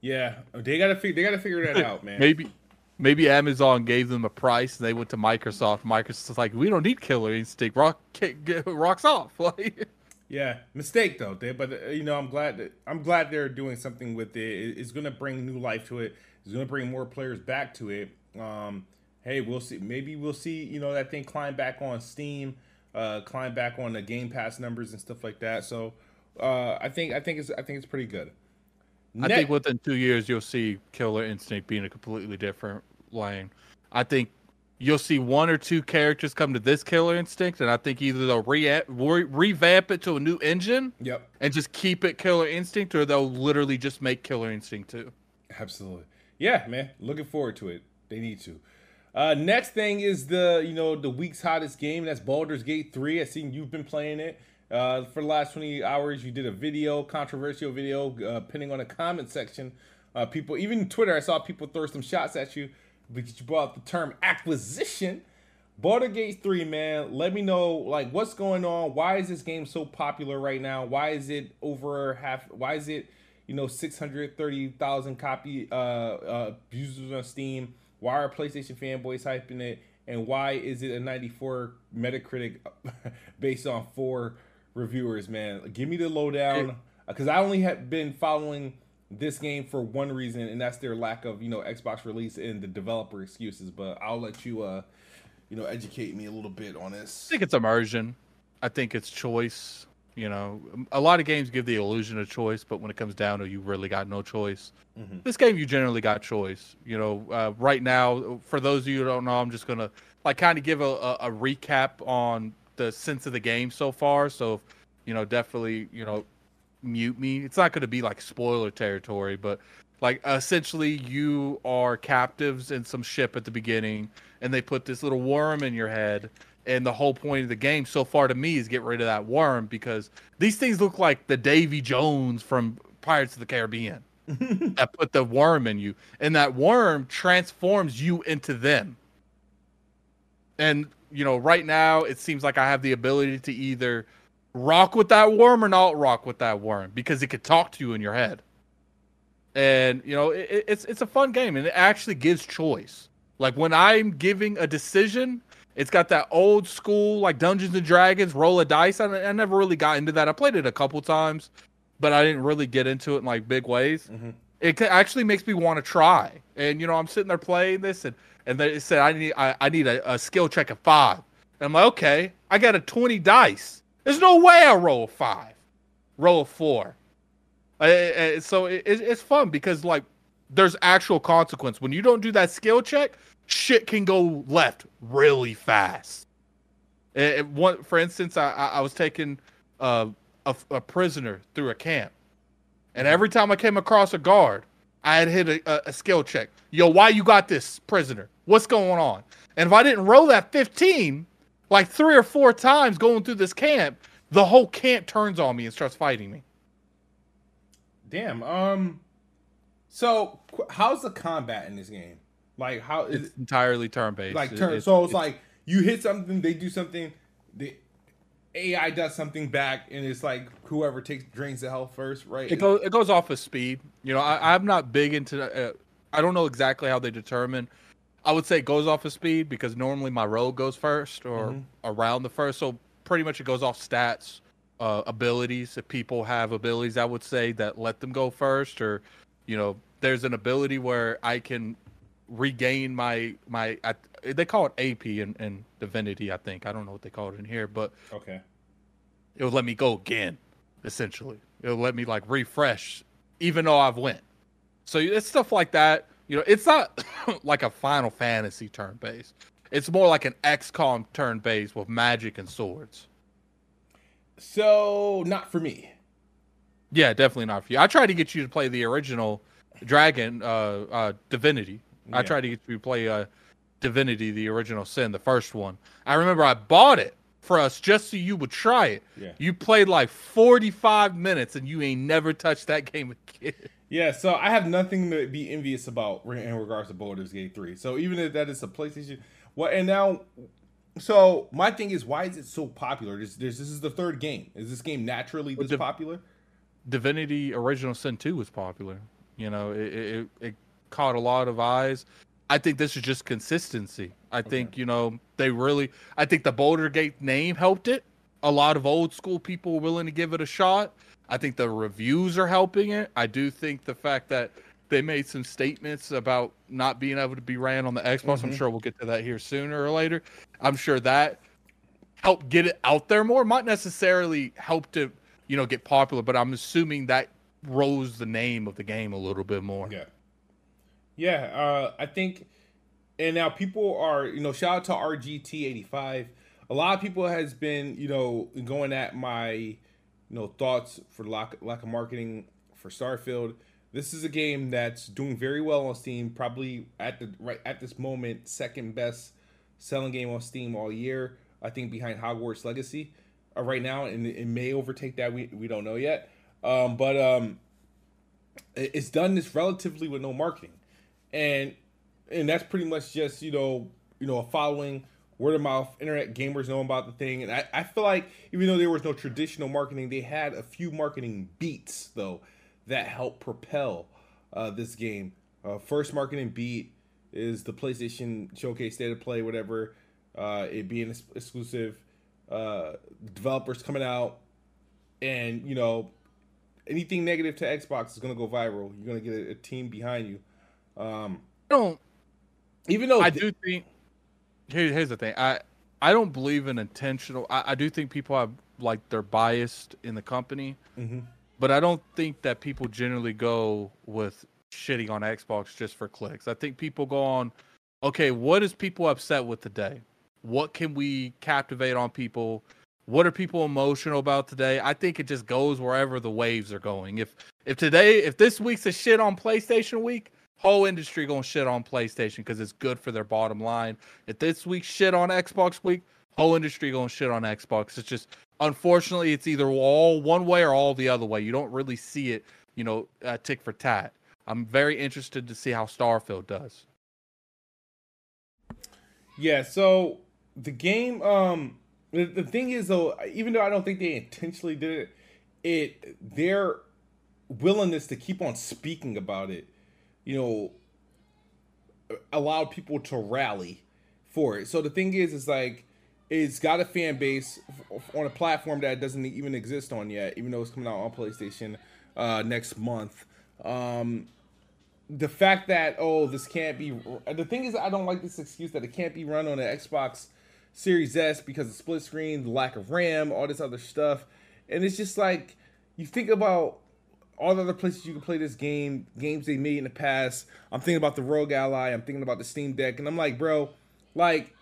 [SPEAKER 1] Yeah, they gotta figure they gotta figure that out, man.
[SPEAKER 2] maybe maybe Amazon gave them a price and they went to Microsoft. Microsoft's like, we don't need Killer Instinct. Rock rocks off. (laughs) Like,
[SPEAKER 1] yeah, mistake though. They, but uh, you know, I'm glad that I'm glad they're doing something with it. It's gonna bring new life to it. It's gonna bring more players back to it. Um, hey, we'll see. Maybe we'll see. You know, that thing climb back on Steam uh, climb back on the Game Pass numbers and stuff like that. So uh, I think I think it's I think it's pretty good.
[SPEAKER 2] I think within two years you'll see Killer Instinct being a completely different lane. I think you'll see one or two characters come to this Killer Instinct, and I think either they'll re- re- revamp it to a new engine,
[SPEAKER 1] yep,
[SPEAKER 2] and just keep it Killer Instinct, or they'll literally just make Killer Instinct too.
[SPEAKER 1] Absolutely, yeah, man. Looking forward to it. They need to. Uh, next thing is the you know the week's hottest game. That's Baldur's Gate 3. I seen you've been playing it uh, for the last 20 hours. You did a video, controversial video, uh, pinning on a comment section. Uh, people, even Twitter, I saw people throw some shots at you because you brought up the term acquisition. Baldur's Gate 3, man. Let me know like what's going on. Why is this game so popular right now? Why is it over half? Why is it you know 630,000 copy uh, uh, users on Steam? Why are PlayStation fanboys hyping it? And why is it a 94 Metacritic (laughs) based on four reviewers, man? Give me the lowdown. Because I only have been following this game for one reason, and that's their lack of, you know, Xbox release and the developer excuses. But I'll let you, uh, you know, educate me a little bit on this.
[SPEAKER 2] I think it's immersion. I think it's choice. You know, a lot of games give the illusion of choice, but when it comes down to you really got no choice. Mm-hmm. This game, you generally got choice. You know, uh, right now, for those of you who don't know, I'm just gonna like kind of give a, a, a, recap on the sense of the game so far. So, you know, definitely, you know, mute me. It's not gonna be like spoiler territory, but like essentially, you are captives in some ship at the beginning, and they put this little worm in your head and the whole point of the game so far to me is get rid of that worm because these things look like the Davy Jones from Pirates of the Caribbean (laughs) that put the worm in you, and that worm transforms you into them. And you know, right now it seems like I have the ability to either rock with that worm or not rock with that worm because it could talk to you in your head. And you know, it, it's it's a fun game, and it actually gives choice. Like when I'm giving a decision, it's got that old school like Dungeons and Dragons roll a dice. I, I never really got into that. I played it a couple times, but I didn't really get into it in like big ways. Mm-hmm. It actually makes me want to try. And you know, I'm sitting there playing this, and and they said I need I, I need a, a skill check of five. And I'm like, okay, I got a 20 dice. There's no way I roll a five, roll a four. so it, it's fun because like there's actual consequence when you don't do that skill check shit can go left really fast. One, for instance, I, I was taking uh, a, a, prisoner through a camp, and every time I came across a guard, I had hit a, a, skill check. Yo, why you got this prisoner? What's going on? And if I didn't roll that 15, like three or four times going through this camp, the whole camp turns on me and starts fighting me.
[SPEAKER 1] Damn. Um. So, how's the combat in this game? Like how
[SPEAKER 2] is it's entirely turn based.
[SPEAKER 1] Like turn. It, so it's, it's, like you hit something, they do something. the AI does something back, and it's like whoever takes drains the health first, right?
[SPEAKER 2] It goes it goes off of speed. You know, I, I'm not big into. Uh, I don't know exactly how they determine. I would say it goes off of speed because normally my road goes first or mm-hmm. around the first. So pretty much it goes off stats, uh, abilities. If people have abilities, I would say that let them go first, or you know, there's an ability where I can regain my my. I, they call it AP in, in Divinity, I think. I don't know what they call it in here, but
[SPEAKER 1] okay,
[SPEAKER 2] it will let me go again. Essentially, it'll let me like refresh, even though I've went. So it's stuff like that. You know, it's not (coughs) like a Final Fantasy turn base. It's more like an XCOM turn base with magic and swords.
[SPEAKER 1] So not for me.
[SPEAKER 2] Yeah, definitely not for you. I tried to get you to play the original Dragon uh, uh, Divinity. Yeah. I tried to get you to play uh, Divinity, the original Sin, the first one. I remember I bought it for us just so you would try it.
[SPEAKER 1] Yeah.
[SPEAKER 2] You played like 45 minutes and you ain't never touched that (laughs) game again.
[SPEAKER 1] Yeah, so I have nothing to be envious about in regards to Baldur's Gate 3. So even if that is a PlayStation, what and now, so my thing is, why is it so popular? This, this, this is the third game. Is this game naturally this Div- popular?
[SPEAKER 2] Divinity Original Sin 2 was popular. You know, it, it, it caught a lot of eyes. I think this is just consistency. I okay. think you know they really. I think the Baldur Gate name helped it. A lot of old school people were willing to give it a shot. I think the reviews are helping it. I do think the fact that they made some statements about not being able to be ran on the Xbox. Mm-hmm. I'm sure we'll get to that here sooner or later. I'm sure that helped get it out there more. Might necessarily help to you know get popular, but I'm assuming that rose the name of the game a little bit more.
[SPEAKER 1] Yeah. Yeah, uh, I think, and now people are, you know, shout out to RGT85. A lot of people has been, you know, going at my, know, thoughts for lack, lack of marketing for Starfield. This is a game that's doing very well on Steam. Probably at the right at this moment, second best selling game on Steam all year. I think behind Hogwarts Legacy uh, right now, and it may overtake that. We we don't know yet. Um, but um, it's done this relatively with no marketing and and that's pretty much just you know you know a following word of mouth internet gamers know about the thing and I, I feel like even though there was no traditional marketing they had a few marketing beats though that helped propel uh, this game uh, first marketing beat is the playstation showcase state of play whatever uh, it being exclusive uh, developers coming out and you know anything negative to xbox is going to go viral you're going to get a, a team behind you um,
[SPEAKER 2] I don't.
[SPEAKER 1] Even though
[SPEAKER 2] I th- do think. Here, here's the thing. I I don't believe in intentional. I, I do think people have like they're biased in the company,
[SPEAKER 1] mm-hmm.
[SPEAKER 2] but I don't think that people generally go with shitting on Xbox just for clicks. I think people go on, okay, what is people upset with today? What can we captivate on people? What are people emotional about today? I think it just goes wherever the waves are going. If if today, if this week's a shit on PlayStation week, whole industry gonna shit on PlayStation because it's good for their bottom line. If this week shit on Xbox week, whole industry gonna shit on Xbox. It's just unfortunately it's either all one way or all the other way. You don't really see it, you know, uh, tick for tat. I'm very interested to see how Starfield does.
[SPEAKER 1] Yeah, so the game um the, the thing is though, even though I don't think they intentionally did it, it their willingness to keep on speaking about it you know, allowed people to rally for it. So the thing is, is like it's got a fan base on a platform that doesn't even exist on yet, even though it's coming out on PlayStation uh, next month. Um, the fact that oh this can't be the thing is I don't like this excuse that it can't be run on an Xbox Series S because of split screen, the lack of RAM, all this other stuff, and it's just like you think about all the other places you can play this game, games they made in the past. I'm thinking about the ROG Ally. I'm thinking about the Steam Deck, and I'm like, bro, like,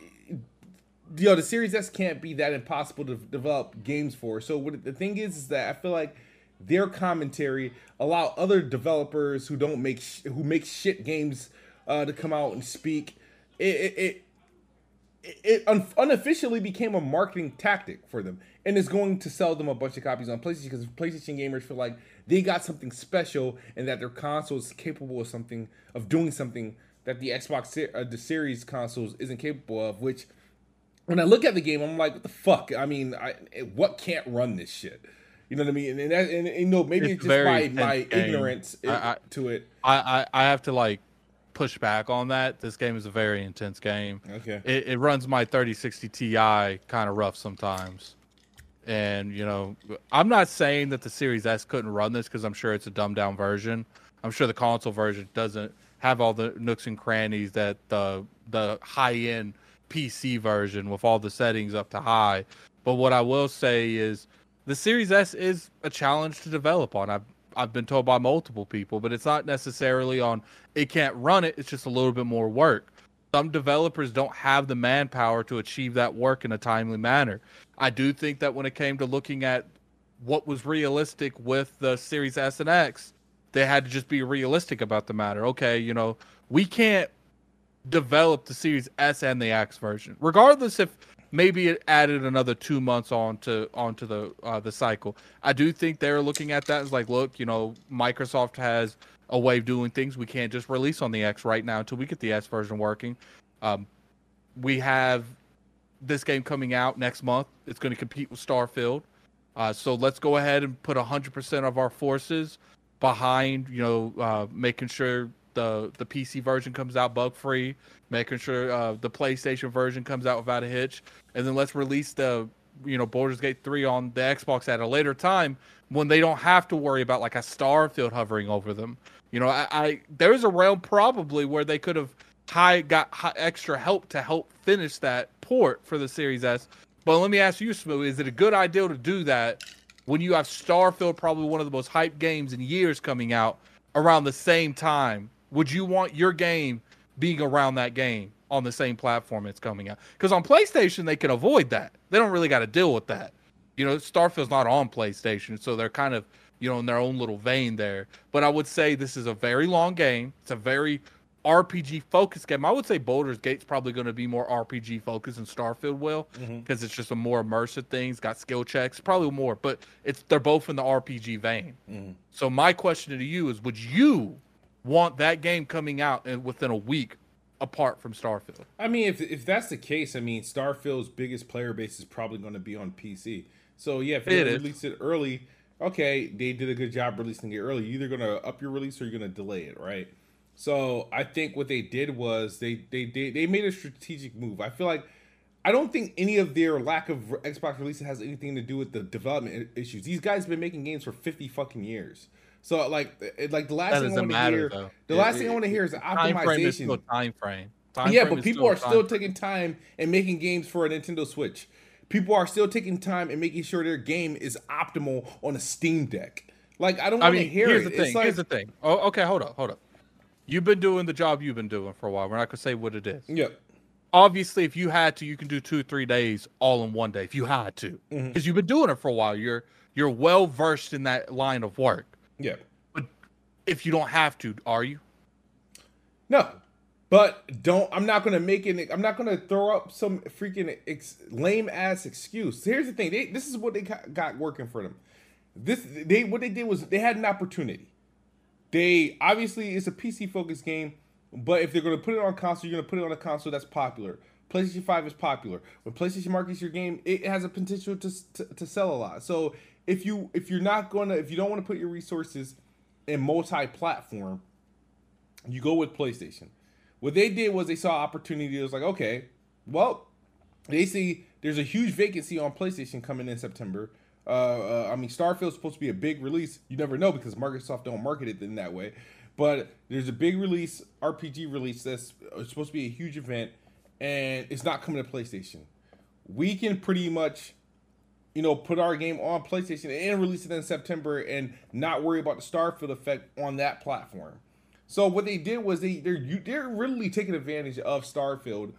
[SPEAKER 1] yo, the Series S can't be that impossible to develop games for. So what the thing is, is that I feel like their commentary allow other developers who don't make sh- who make shit games uh, to come out and speak. It it, it it unofficially became a marketing tactic for them and is going to sell them a bunch of copies on PlayStation because PlayStation gamers feel like they got something special and that their console is capable of something of doing something that the Xbox uh, the Series consoles isn't capable of, which when I look at the game, I'm like, what the fuck? I mean, I, what can't run this shit? You know what I mean? And, and, and, and you know, maybe it's, it's just my, my ignorance I, I, to it.
[SPEAKER 2] I, I have to like push back on that. This game is a very intense game.
[SPEAKER 1] Okay.
[SPEAKER 2] It, it runs my 3060 Ti kind of rough sometimes. And, you know, I'm not saying that the Series S couldn't run this because I'm sure it's a dumbed down version. I'm sure the console version doesn't have all the nooks and crannies that the the high end PC version with all the settings up to high. But what I will say is the Series S is a challenge to develop on. I've I've been told by multiple people, but it's not necessarily on it can't run it. It's just a little bit more work. Some developers don't have the manpower to achieve that work in a timely manner. I do think that when it came to looking at what was realistic with the Series S and X, they had to just be realistic about the matter. Okay, you know, we can't develop the Series S and the X version, regardless if maybe it added another two months on to onto the uh, the cycle. I do think they're looking at that as like, look, you know, Microsoft has a way of doing things. We can't just release on the X right now until we get the S version working. Um, we have this game coming out next month. It's going to compete with Starfield. Uh, so let's go ahead and put 100% of our forces behind, you know, uh, making sure the the PC version comes out bug free, making sure uh, the PlayStation version comes out without a hitch, and then let's release the you know Baldur's Gate 3 on the Xbox at a later time when they don't have to worry about like a Starfield hovering over them. You know, I, I there's a realm probably where they could have high got high, extra help to help finish that port for the Series S. But let me ask you, Smooth, is it a good idea to do that when you have Starfield, probably one of the most hyped games in years, coming out around the same time? Would you want your game being around that game on the same platform it's coming out? Because on PlayStation, they can avoid that. They don't really got to deal with that. You know, Starfield's not on PlayStation, so they're kind of you know in their own little vein there. But I would say this is a very long game. It's a very RPG focused game. I would say Baldur's Gate's probably going to be more RPG focused than Starfield will because mm-hmm. it's just a more immersive thing. It's got skill checks, probably more, but it's they're both in the RPG vein. Mm-hmm. So my question to you is: Would you want that game coming out and within a week apart from Starfield.
[SPEAKER 1] I mean, if if that's the case, I mean, Starfield's biggest player base is probably going to be on PC. So yeah, if they release it early, okay, they did a good job releasing it early. You're either going to up your release or you're going to delay it, right? So I think what they did was they they they, they made a strategic move. I feel like I don't think any of their lack of Xbox releases has anything to do with the development issues. These guys have been making games for 50 fucking years. So like like the last that thing I want to hear though. the it, last it, thing I want to hear is optimization. Time frame is
[SPEAKER 2] still time frame. Time
[SPEAKER 1] yeah, but people are still taking time and making games for a Nintendo Switch. People are still taking time and making sure their game is optimal on a Steam Deck. Like I don't want to hear
[SPEAKER 2] here's
[SPEAKER 1] it.
[SPEAKER 2] The thing, like, here's the thing. Oh, okay, hold up, hold up. You've been doing the job you've been doing for a while. We're not gonna say what it is.
[SPEAKER 1] Yep.
[SPEAKER 2] Obviously, if you had to, you can do two, three days all in one day. If you had to, because mm-hmm. you've been doing it for a while, you're you're well versed in that line of work.
[SPEAKER 1] Yeah But
[SPEAKER 2] if you don't have to, are you?
[SPEAKER 1] No, but don't. I'm not gonna make it. I'm not gonna throw up some freaking ex, lame ass excuse. Here's the thing. They, this is what they got working for them. This they what they did was they had an opportunity. They obviously it's a PC focused game, but if they're gonna put it on console, you're gonna put it on a console that's popular. PlayStation 5 is popular. When PlayStation markets your game, it has a potential to, to, to sell a lot. So if you if you're not gonna if you don't want to put your resources in multi-platform, you go with PlayStation. What they did was they saw opportunity. It was like, okay, well, they see there's a huge vacancy on PlayStation coming in September. Uh, uh, I mean, Starfield's supposed to be a big release. You never know because Microsoft don't market it in that way. But there's a big release, RPG release that's supposed to be a huge event, and it's not coming to PlayStation. We can pretty much you know, put our game on PlayStation and release it in September and not worry about the Starfield effect on that platform. So what they did was they they're they're really taking advantage of Starfield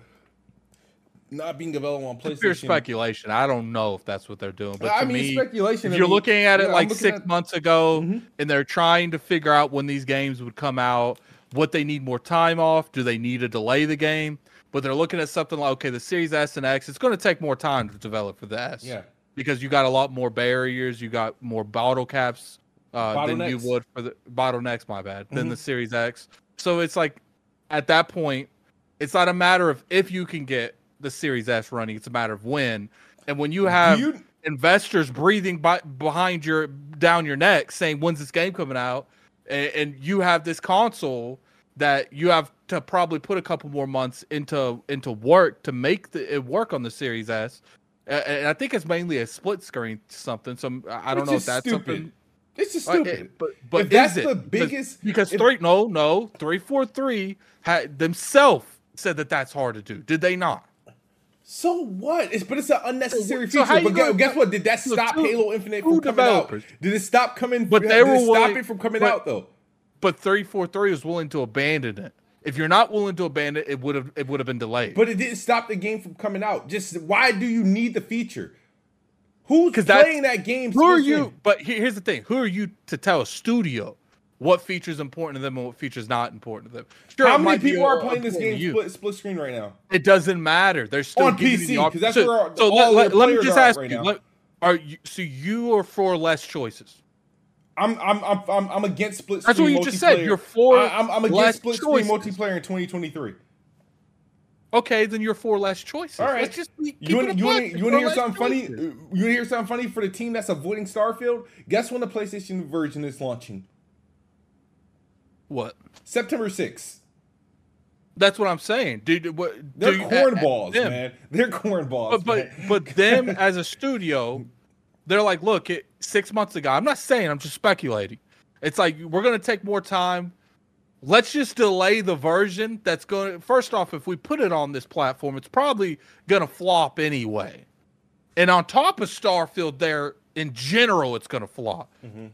[SPEAKER 1] not being available on PlayStation. Pure
[SPEAKER 2] speculation. I don't know if that's what they're doing, but
[SPEAKER 1] I
[SPEAKER 2] to
[SPEAKER 1] mean,
[SPEAKER 2] me,
[SPEAKER 1] speculation.
[SPEAKER 2] If you're I mean, looking at it yeah, like six at... months ago, mm-hmm. and they're trying to figure out when these games would come out, what they need more time off, do they need to delay the game? But they're looking at something like, okay, the Series S and X, it's going to take more time to develop for the S.
[SPEAKER 1] Yeah
[SPEAKER 2] because you got a lot more barriers, you got more bottle caps uh, than you would for the bottlenecks. My bad. Mm-hmm. Than the Series X. So it's like at that point, it's not a matter of if you can get the Series S running. It's a matter of when. And when you have you... investors breathing by, behind your down your neck saying when's this game coming out, and, and you have this console that you have to probably put a couple more months into into work to make the, it work on the Series S. And I think it's mainly a split screen something. So I don't know if that's stupid. something.
[SPEAKER 1] It's just uh, stupid.
[SPEAKER 2] but but if that's the biggest because, if, three no no three four three had themselves said that that's hard to do. Did they not?
[SPEAKER 1] So what? It's but it's an unnecessary so, feature. but guess, guess, what? Did that stop two, Halo Infinite from coming developers. out? Did it stop coming? But they were stop it from coming but, out though.
[SPEAKER 2] But three four three was willing to abandon it. If you're not willing to abandon it, it would have it would have been delayed.
[SPEAKER 1] But it didn't stop the game from coming out. Just why do you need the feature? Who's playing that game?
[SPEAKER 2] Who are you? But here's the thing: who are you to tell a studio what feature is important to them and what feature is not important to them?
[SPEAKER 1] Sure, How many people are playing this game split, split, screen right now?
[SPEAKER 2] It doesn't matter. They're still
[SPEAKER 1] on PC because that's so, where
[SPEAKER 2] so all let, let me just ask right you: let, Are you so you are for less choices?
[SPEAKER 1] I'm I'm I'm I'm, I'm against split.
[SPEAKER 2] That's what you just said. You're for.
[SPEAKER 1] I, am I'm against split choices. screen multiplayer in 2023.
[SPEAKER 2] Okay, then you're for less choices.
[SPEAKER 1] All right, Let's just keep you want to hear something funny? Uh, you want to hear something funny for the team that's avoiding Starfield? Guess when the PlayStation version is launching?
[SPEAKER 2] What?
[SPEAKER 1] September 6th.
[SPEAKER 2] That's what I'm saying, dude. What,
[SPEAKER 1] They're cornballs, man. They're cornballs.
[SPEAKER 2] But but, but them (laughs) as a studio, they're like, look, it, six months ago. I'm not saying. I'm just speculating. It's like we're gonna take more time let's just delay the version that's going to first off if we put it on this platform it's probably going to flop anyway and on top of starfield there in general it's going to flop mm-hmm.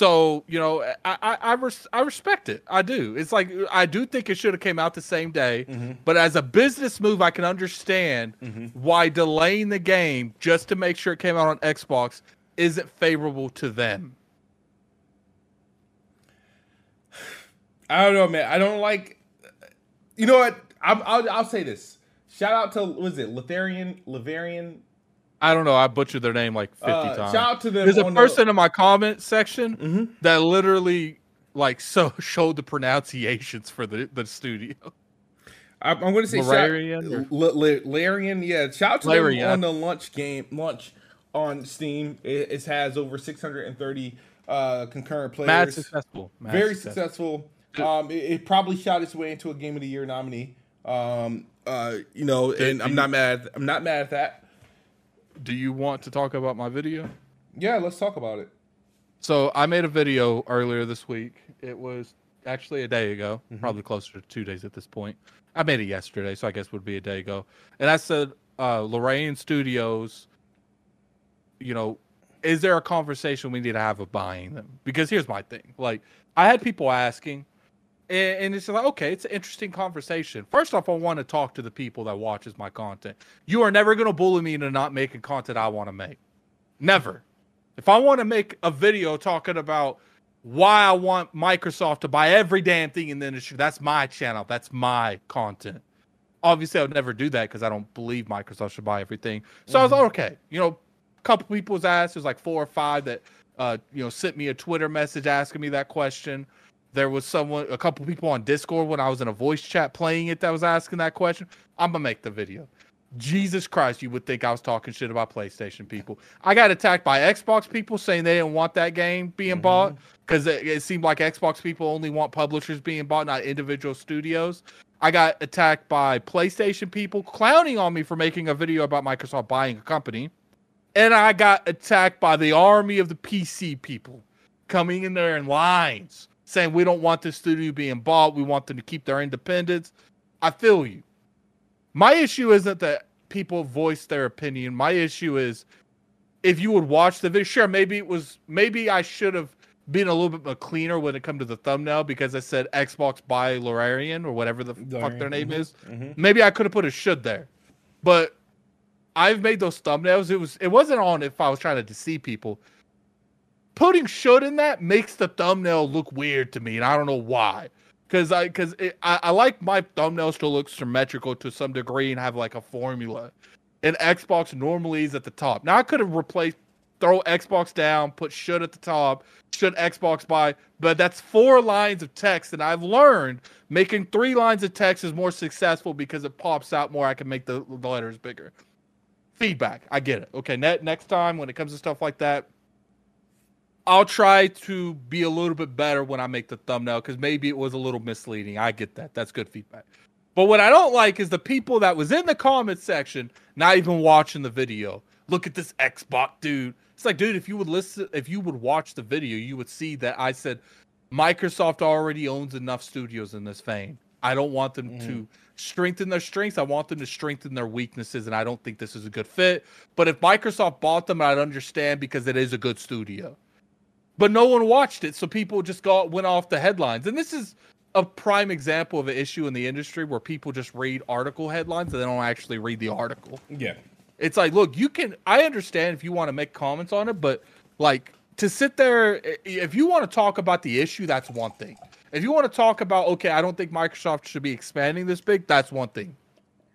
[SPEAKER 2] So you know I, I I, res- I, respect it i do it's like i do think it should have came out the same day mm-hmm. but as a business move i can understand mm-hmm. why delaying the game just to make sure it came out on xbox isn't favorable to them (sighs)
[SPEAKER 1] I don't know, man. I don't like. You know what? I'm, I'll, I'll say this. Shout out to was it Letharian Levarian?
[SPEAKER 2] I don't know. I butchered their name like fifty
[SPEAKER 1] uh,
[SPEAKER 2] times.
[SPEAKER 1] Shout out to them.
[SPEAKER 2] There's a person the... in my comment section mm-hmm. that literally like so (laughs) showed the pronunciations for the the studio.
[SPEAKER 1] I'm, I'm going to say Larian, shout, L- L- Larian, yeah. Shout out to Larian. them on the lunch game lunch on Steam. It, it has over 630 uh, concurrent players.
[SPEAKER 2] Mad successful. Mad
[SPEAKER 1] Very successful. successful. Um, it, it, probably shot its way into a Game of the Year nominee. Um, uh, you know, and I'm not mad. I'm not mad at that.
[SPEAKER 2] Do you want to talk about my video?
[SPEAKER 1] Yeah, let's talk about it.
[SPEAKER 2] So I made a video earlier this week. It was actually a day ago, mm-hmm. probably closer to two days at this point. I made it yesterday, so I guess it would be a day ago. And I said, uh, Larian Studios, you know, is there a conversation we need to have of buying them? Because here's my thing. Like, I had people asking, and, and it's like okay it's an interesting conversation. First off i want to talk to the people that watches my content. You are never going to bully me into not making content i want to make. Never. If i want to make a video talking about why i want microsoft to buy every damn thing in the industry that's my channel. That's my content. Obviously i would never do that because i don't believe microsoft should buy everything. So mm-hmm. i was like okay you know a couple people's asked there's like four or five that uh, you know sent me a twitter message asking me that question there was someone, a couple people on Discord when I was in a voice chat playing it that was asking that question. I'm gonna make the video. Jesus Christ, you would think I was talking shit about PlayStation people. I got attacked by Xbox people saying they didn't want that game being mm-hmm. bought because it, it, seemed like Xbox people only want publishers being bought, not individual studios. I got attacked by PlayStation people clowning on me for making a video about Microsoft buying a company. And I got attacked by the army of the PC people coming in there in lines saying we don't want this studio being bought. We want them to keep their independence. I feel you. My issue isn't that people voice their opinion. My issue is if you would watch the video, sure, maybe it was, maybe I should have been a little bit more cleaner when it come to the thumbnail because I said Xbox by Lorarian or whatever the Larian. fuck their name mm-hmm. is. Mm-hmm. Maybe I could have put a should there, but I've made those thumbnails. It was, it wasn't on if I was trying to deceive people putting should in that makes the thumbnail look weird to me, and I don't know why. Because I because I, I like my thumbnails to look symmetrical to some degree and have like a formula. And Xbox normally is at the top. Now I could have replaced throw Xbox down, put should at the top, should Xbox buy. But that's four lines of text, and I've learned making three lines of text is more successful because it pops out more. I can make the, the letters bigger. Feedback, I get it. Okay, net, next time when it comes to stuff like that, I'll try to be a little bit better when I make the thumbnail because maybe it was a little misleading. I get that. That's good feedback. But what I don't like is the people that was in the comment section not even watching the video. Look at this Xbox dude. It's like, dude, if you would listen, if you would watch the video, you would see that I said Microsoft already owns enough studios in this vein. I don't want them mm. to strengthen their strengths. I want them to strengthen their weaknesses, and I don't think this is a good fit. But if Microsoft bought them, I'd understand because it is a good studio. But no one watched it, so people just got went off the headlines. And this is a prime example of an issue in the industry where people just read article headlines and they don't actually read the article.
[SPEAKER 1] Yeah.
[SPEAKER 2] It's like, look, you can I understand if you want to make comments on it, but like to sit there if you want to talk about the issue, that's one thing. If you want to talk about, okay, I don't think Microsoft should be expanding this big, that's one thing.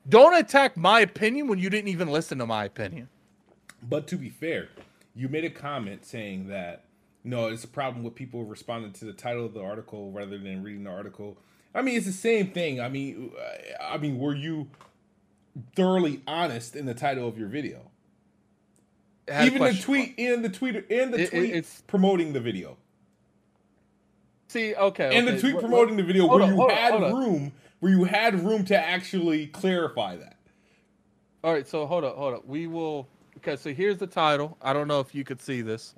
[SPEAKER 2] Don't attack my opinion when you didn't even listen to my opinion.
[SPEAKER 1] But to be fair, you made a comment saying that no, it's a problem with people responding to the title of the article rather than reading the article. I mean, it's the same thing. I mean, I mean, were you thoroughly honest in the title of your video? Even the tweet, in the tweet, in the tweet, it's promoting the video.
[SPEAKER 2] See, okay,
[SPEAKER 1] and okay. the tweet promoting the video where on, you had on, room, where you had room to actually clarify that.
[SPEAKER 2] All right, so hold up, hold up. We will. Okay, so here's the title. I don't know if you could see this.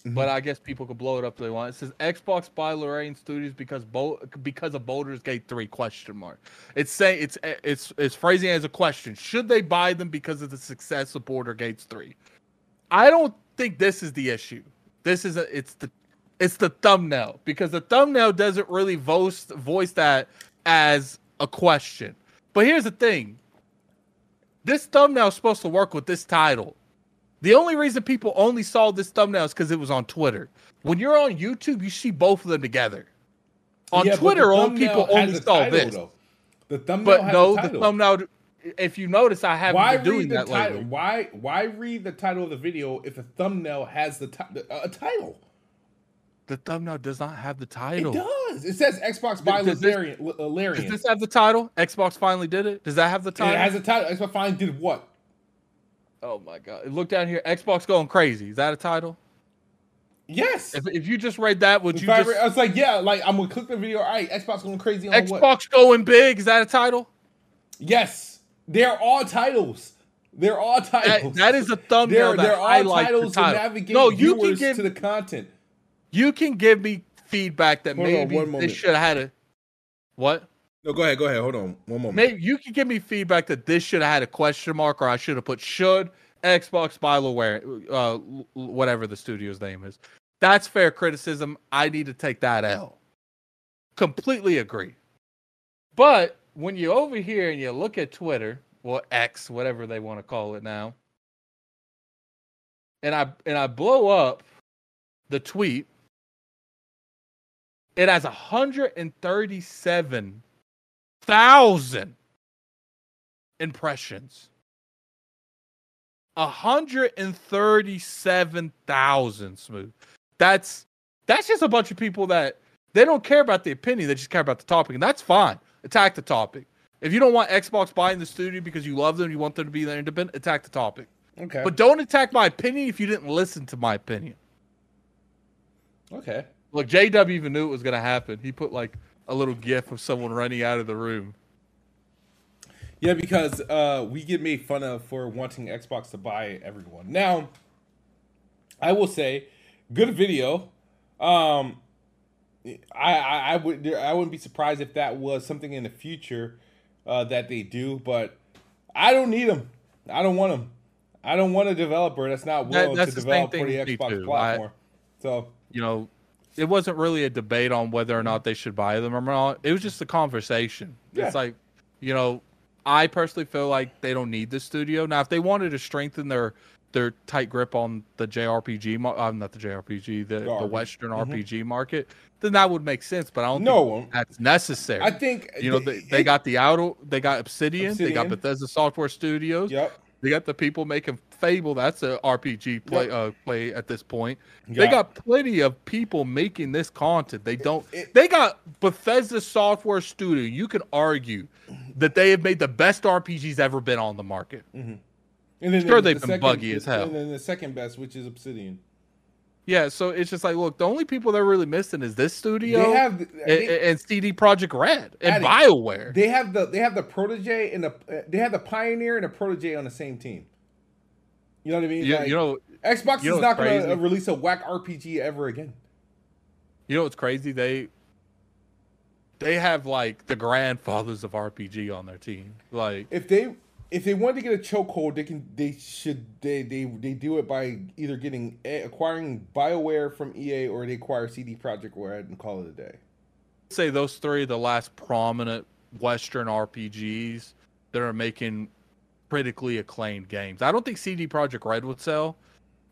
[SPEAKER 2] Mm-hmm. But I guess people could blow it up if they want. It says Xbox buy Larian Studios because Bo- because of Baldur's Gate three question mark. It's saying it's it's it's phrasing as a question. Should they buy them because of the success of Baldur's Gate three? I don't think this is the issue. This is a, it's the it's the thumbnail because the thumbnail doesn't really voice voice that as a question. But here's the thing. This thumbnail is supposed to work with this title. The only reason people only saw this thumbnail is because it was on Twitter. When you're on YouTube, you see both of them together. On yeah, Twitter, all people only saw title, this. Though.
[SPEAKER 1] The thumbnail, but no, the, the, thumbnail.
[SPEAKER 2] If you notice, I haven't why been doing that
[SPEAKER 1] title?
[SPEAKER 2] lately.
[SPEAKER 1] Why? Why read the title of the video if the thumbnail has the t- a title?
[SPEAKER 2] The thumbnail does not have the title.
[SPEAKER 1] It does. It says Xbox by does Larian.
[SPEAKER 2] Does this have the title? Xbox finally did it. Does that have the title?
[SPEAKER 1] It has a title. Xbox finally did what?
[SPEAKER 2] Oh my god! Look down here. Xbox going crazy. Is that a title?
[SPEAKER 1] Yes.
[SPEAKER 2] If, if you just read that, would if you? I, just...
[SPEAKER 1] I was like, yeah, like I'm gonna click the video. All right, Xbox going crazy. On
[SPEAKER 2] Xbox
[SPEAKER 1] what?
[SPEAKER 2] going big. Is that a title?
[SPEAKER 1] Yes, they're all titles. They're all titles.
[SPEAKER 2] that, that is a thumbnail. They're, they're all titles
[SPEAKER 1] to navigate no, you can give, to the content.
[SPEAKER 2] You can give me feedback that Hold maybe on, they should have had a what?
[SPEAKER 1] No, go ahead. Go ahead. Hold on one moment.
[SPEAKER 2] Maybe you can give me feedback that this should have had a question mark, or I should have put should Xbox Bioware, uh, whatever the studio's name is. That's fair criticism. I need to take that L. Completely agree. But when you're over here and you look at Twitter, or X, whatever they want to call it now, and I and I blow up the tweet, it has 137 thousand impressions. A 137,000 smooth. That's that's just a bunch of people that they don't care about the opinion, they just care about the topic, and that's fine. Attack the topic. If you don't want Xbox buying the studio because you love them, you want them to be there independent, attack the topic.
[SPEAKER 1] Okay.
[SPEAKER 2] But don't attack my opinion if you didn't listen to my opinion.
[SPEAKER 1] Okay.
[SPEAKER 2] Look, JW even knew it was gonna happen. He put like a little gif of someone running out of the room.
[SPEAKER 1] Yeah, because uh, we get made fun of for wanting Xbox to buy everyone. Now, I will say, good video. Um, I, I, I would I wouldn't be surprised if that was something in the future uh, that they do, but I don't need them. I don't want them. I don't want a developer that's not willing that, that's to develop for the Xbox platform. So
[SPEAKER 2] you know, it wasn't really a debate on whether or not they should buy them or not. It was just a conversation. Yeah. It's like, you know, I personally feel like they don't need the studio. Now, if they wanted to strengthen their their tight grip on the JRPG, uh, not the JRPG, the, the Western mm-hmm. RPG market, then that would make sense. But I don't no, think that's necessary.
[SPEAKER 1] I think
[SPEAKER 2] you know they, they got the auto, they got Obsidian, Obsidian, they got Bethesda Software Studios.
[SPEAKER 1] Yep.
[SPEAKER 2] They got the people making Fable. That's a RPG play yep. uh, play at this point. Yeah. They got plenty of people making this content. They don't. It, they got Bethesda Software Studio. You can argue that they have made the best RPGs ever been on the market. Mm-hmm.
[SPEAKER 1] And then sure, the, they've the been second, buggy as hell. And then the second best, which is Obsidian.
[SPEAKER 2] Yeah, so it's just like, look, the only people they're really missing is this studio they have, they, and, and, CD Projekt Red and Bioware.
[SPEAKER 1] They have the they have the protege and the they have the pioneer and the protege on the same team. You know what I mean?
[SPEAKER 2] You, like, you know,
[SPEAKER 1] Xbox you know is not going to uh, release a whack RPG ever again.
[SPEAKER 2] You know what's crazy? They they have like the grandfathers of RPG on their team. Like
[SPEAKER 1] if they if they want to get a chokehold, they can. They should. They they they do it by either getting eh, acquiring Bioware from EA or they acquire CD Projekt Red and call it a day.
[SPEAKER 2] Say those three, the last prominent Western RPGs that are making critically acclaimed games. I don't think CD Projekt Red would sell.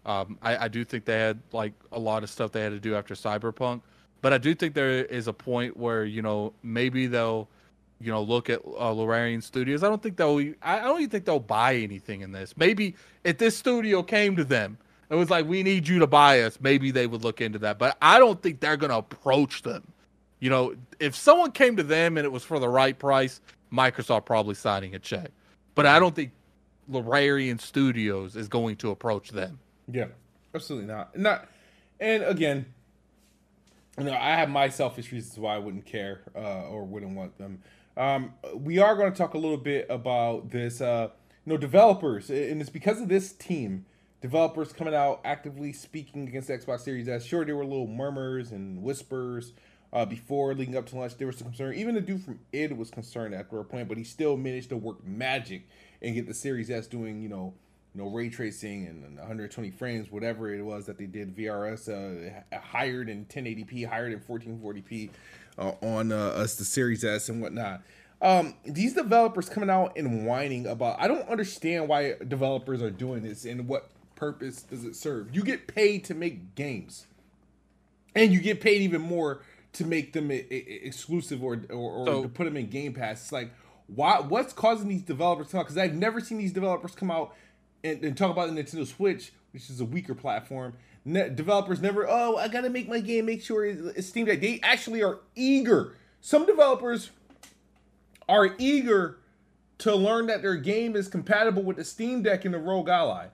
[SPEAKER 2] Um, I, I do think they had like a lot of stuff they had to do after Cyberpunk, but I do think there is a point where you know maybe they'll you know, look at uh, Larian Studios. I don't think they'll. I don't even think they'll buy anything in this. Maybe if this studio came to them, and was like, "We need you to buy us." Maybe they would look into that. But I don't think they're going to approach them. You know, if someone came to them and it was for the right price, Microsoft probably signing a check. But I don't think Larian Studios is going to approach them.
[SPEAKER 1] Yeah, absolutely not. Not. And again, you know, I have my selfish reasons why I wouldn't care uh, or wouldn't want them. Um, we are going to talk a little bit about this. Uh, you know, developers, and it's because of this team. Developers coming out actively speaking against Xbox Series S. Sure, there were little murmurs and whispers uh, before leading up to launch. There was some concern. Even the dude from id was concerned after a point, but he still managed to work magic and get the Series S doing, you know, you know, ray tracing and 120 frames, whatever it was that they did. VRS uh, higher than 1080p, higher than 1440p uh, on uh, us the Series S and whatnot. Um, these developers coming out and whining about. I don't understand why developers are doing this and what purpose does it serve. You get paid to make games, and you get paid even more to make them a- a- exclusive or or, or so, to put them in Game Pass. It's like why? What's causing these developers to come out? Because I've never seen these developers come out and, and talk about the Nintendo Switch, which is a weaker platform, ne- developers never, oh, I gotta make my game, make sure it's Steam Deck. They actually are eager. Some developers are eager to learn that their game is compatible with the Steam Deck and the ROG Ally.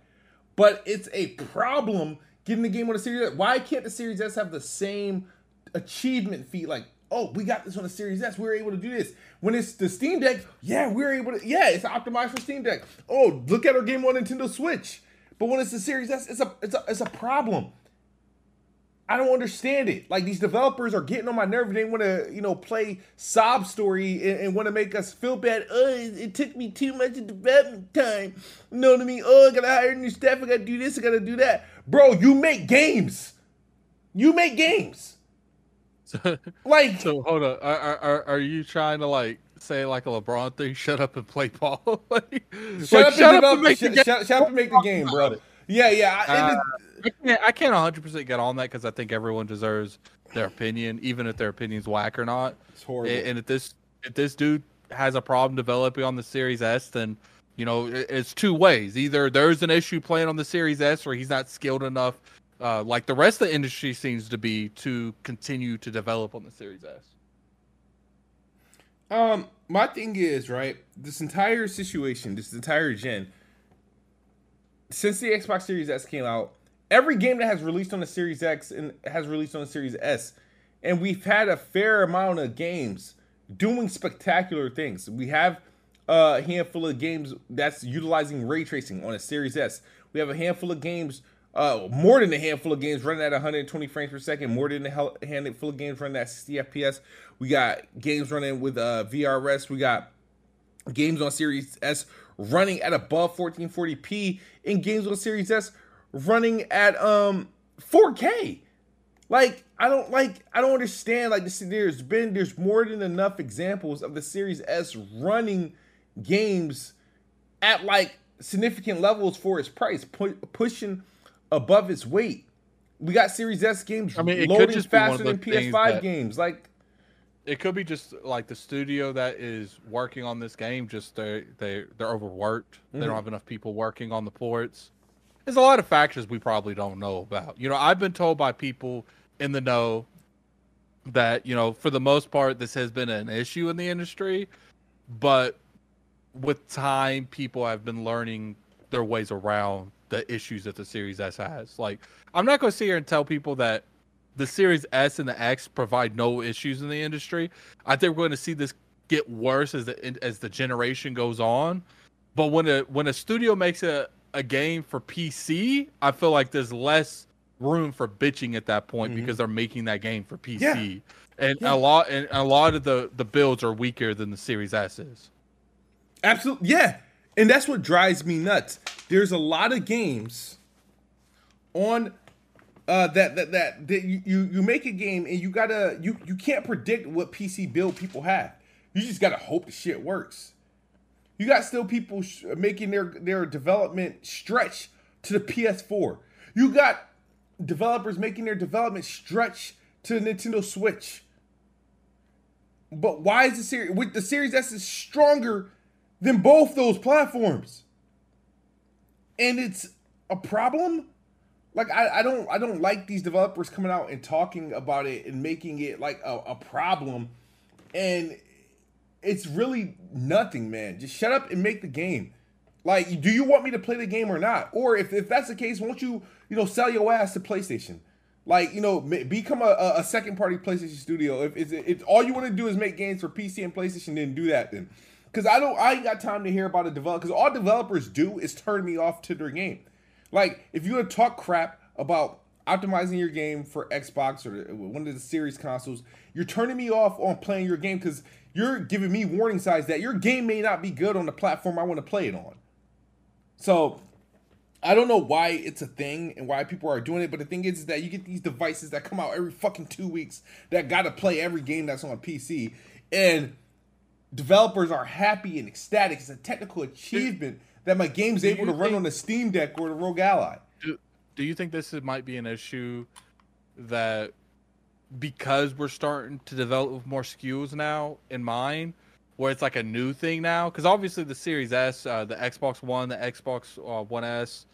[SPEAKER 1] But it's a problem getting the game on the Series Why can't the Series S have the same achievement fee? Like, oh, we got this on the Series S. We are able to do this. When it's the Steam Deck, yeah, we're able to. Yeah, it's optimized for Steam Deck. Oh, look at our game on Nintendo Switch. But when it's the Series S, it's a it's a it's a problem. I don't understand it. Like these developers are getting on my nerve. They want to, you know, play sob story and, and want to make us feel bad. Oh, it, it, took me too much development time. You know what I mean? Oh, I gotta hire new staff. I gotta do this. I gotta do that. Bro, you make games. You make games.
[SPEAKER 2] So, (laughs) like, so hold on. Are, are are you trying to like say like a LeBron thing. (laughs) Shut up and play ball. (laughs) like,
[SPEAKER 1] shut, up, shut, up and make sh- shut, shut, up and make the game, bro. Yeah, yeah.
[SPEAKER 2] Uh, I can't. I can't 100 percent get on that because I think everyone deserves their opinion, even if their opinion's whack or not.
[SPEAKER 1] It's horrible.
[SPEAKER 2] And if this if this dude has a problem developing on the Series S, then you know it's two ways. Either there's an issue playing on the Series S, or he's not skilled enough, uh, like the rest of the industry seems to be, to continue to develop on the Series S.
[SPEAKER 1] Um, my thing is right. This entire situation, this entire gen, since the Xbox Series S came out, every game that has released on the Series X and has released on the Series S, and we've had a fair amount of games doing spectacular things. We have a handful of games that's utilizing ray tracing on a Series S. We have a handful of games uh, more than a handful of games running at 120 frames per second, more than a handful of games running at 60 FPS. We got games running with uh, VRS. We got games on Series S running at above 1440p, and games on Series S running at um 4K. Like I don't like I don't understand. Like there's been there's more than enough examples of the Series S running games at like significant levels for its price, pu- pushing above its weight. We got Series S games I mean, loading faster than PS5 games. Like,
[SPEAKER 2] it could be just like the studio that is working on this game. Just they they they're overworked. Mm-hmm. They don't mm-hmm. have enough people working on the ports. There's a lot of factors we probably don't know about. You know, I've been told by people in the know that you know for the most part this has been an issue in the industry, but with time, people have been learning their ways around the issues that the Series S has. Like, I'm not going to sit here and tell people that the Series S and the X provide no issues in the industry. I think we're going to see this get worse as the as the generation goes on. But when a when a studio makes a, a game for PC, I feel like there's less room for bitching at that point mm-hmm. because they're making that game for PC. Yeah. And yeah. a lot and a lot of the the builds are weaker than the Series S is.
[SPEAKER 1] Absolutely. Yeah. And that's what drives me nuts. There's a lot of games on uh, that that that, that you, you you make a game and you gotta you you can't predict what PC build people have. You just gotta hope the shit works. You got still people sh- making their their development stretch to the PS4. You got developers making their development stretch to the Nintendo Switch. But why is the series with the Series S is stronger than both those platforms. And it's a problem. Like I, I don't I don't like these developers coming out and talking about it and making it like a, a problem. And it's really nothing, man. Just shut up and make the game. Like, do you want me to play the game or not? Or if, if that's the case, won't you, you know, sell your ass to PlayStation? Like, you know, become a, a second party PlayStation studio. If it's, it's all you want to do is make games for PC and PlayStation, then do that then. Because I don't, I ain't got time to hear about a developer. Because all developers do is turn me off to their game. Like, if you to talk crap about optimizing your game for Xbox or one of the series consoles, you're turning me off on playing your game because you're giving me warning signs that your game may not be good on the platform I want to play it on. So I don't know why it's a thing and why people are doing it, but the thing is, is that you get these devices that come out every fucking two weeks that got to play every game that's on PC, and developers are happy and ecstatic. It's a technical achievement that my game's able to run think, on the Steam Deck or the ROG Ally.
[SPEAKER 2] Do, do you think this might be an issue that because we're starting to develop more SKUs now in mind, where it's like a new thing now? Because obviously the Series S, uh, the Xbox One, the Xbox uh, One S,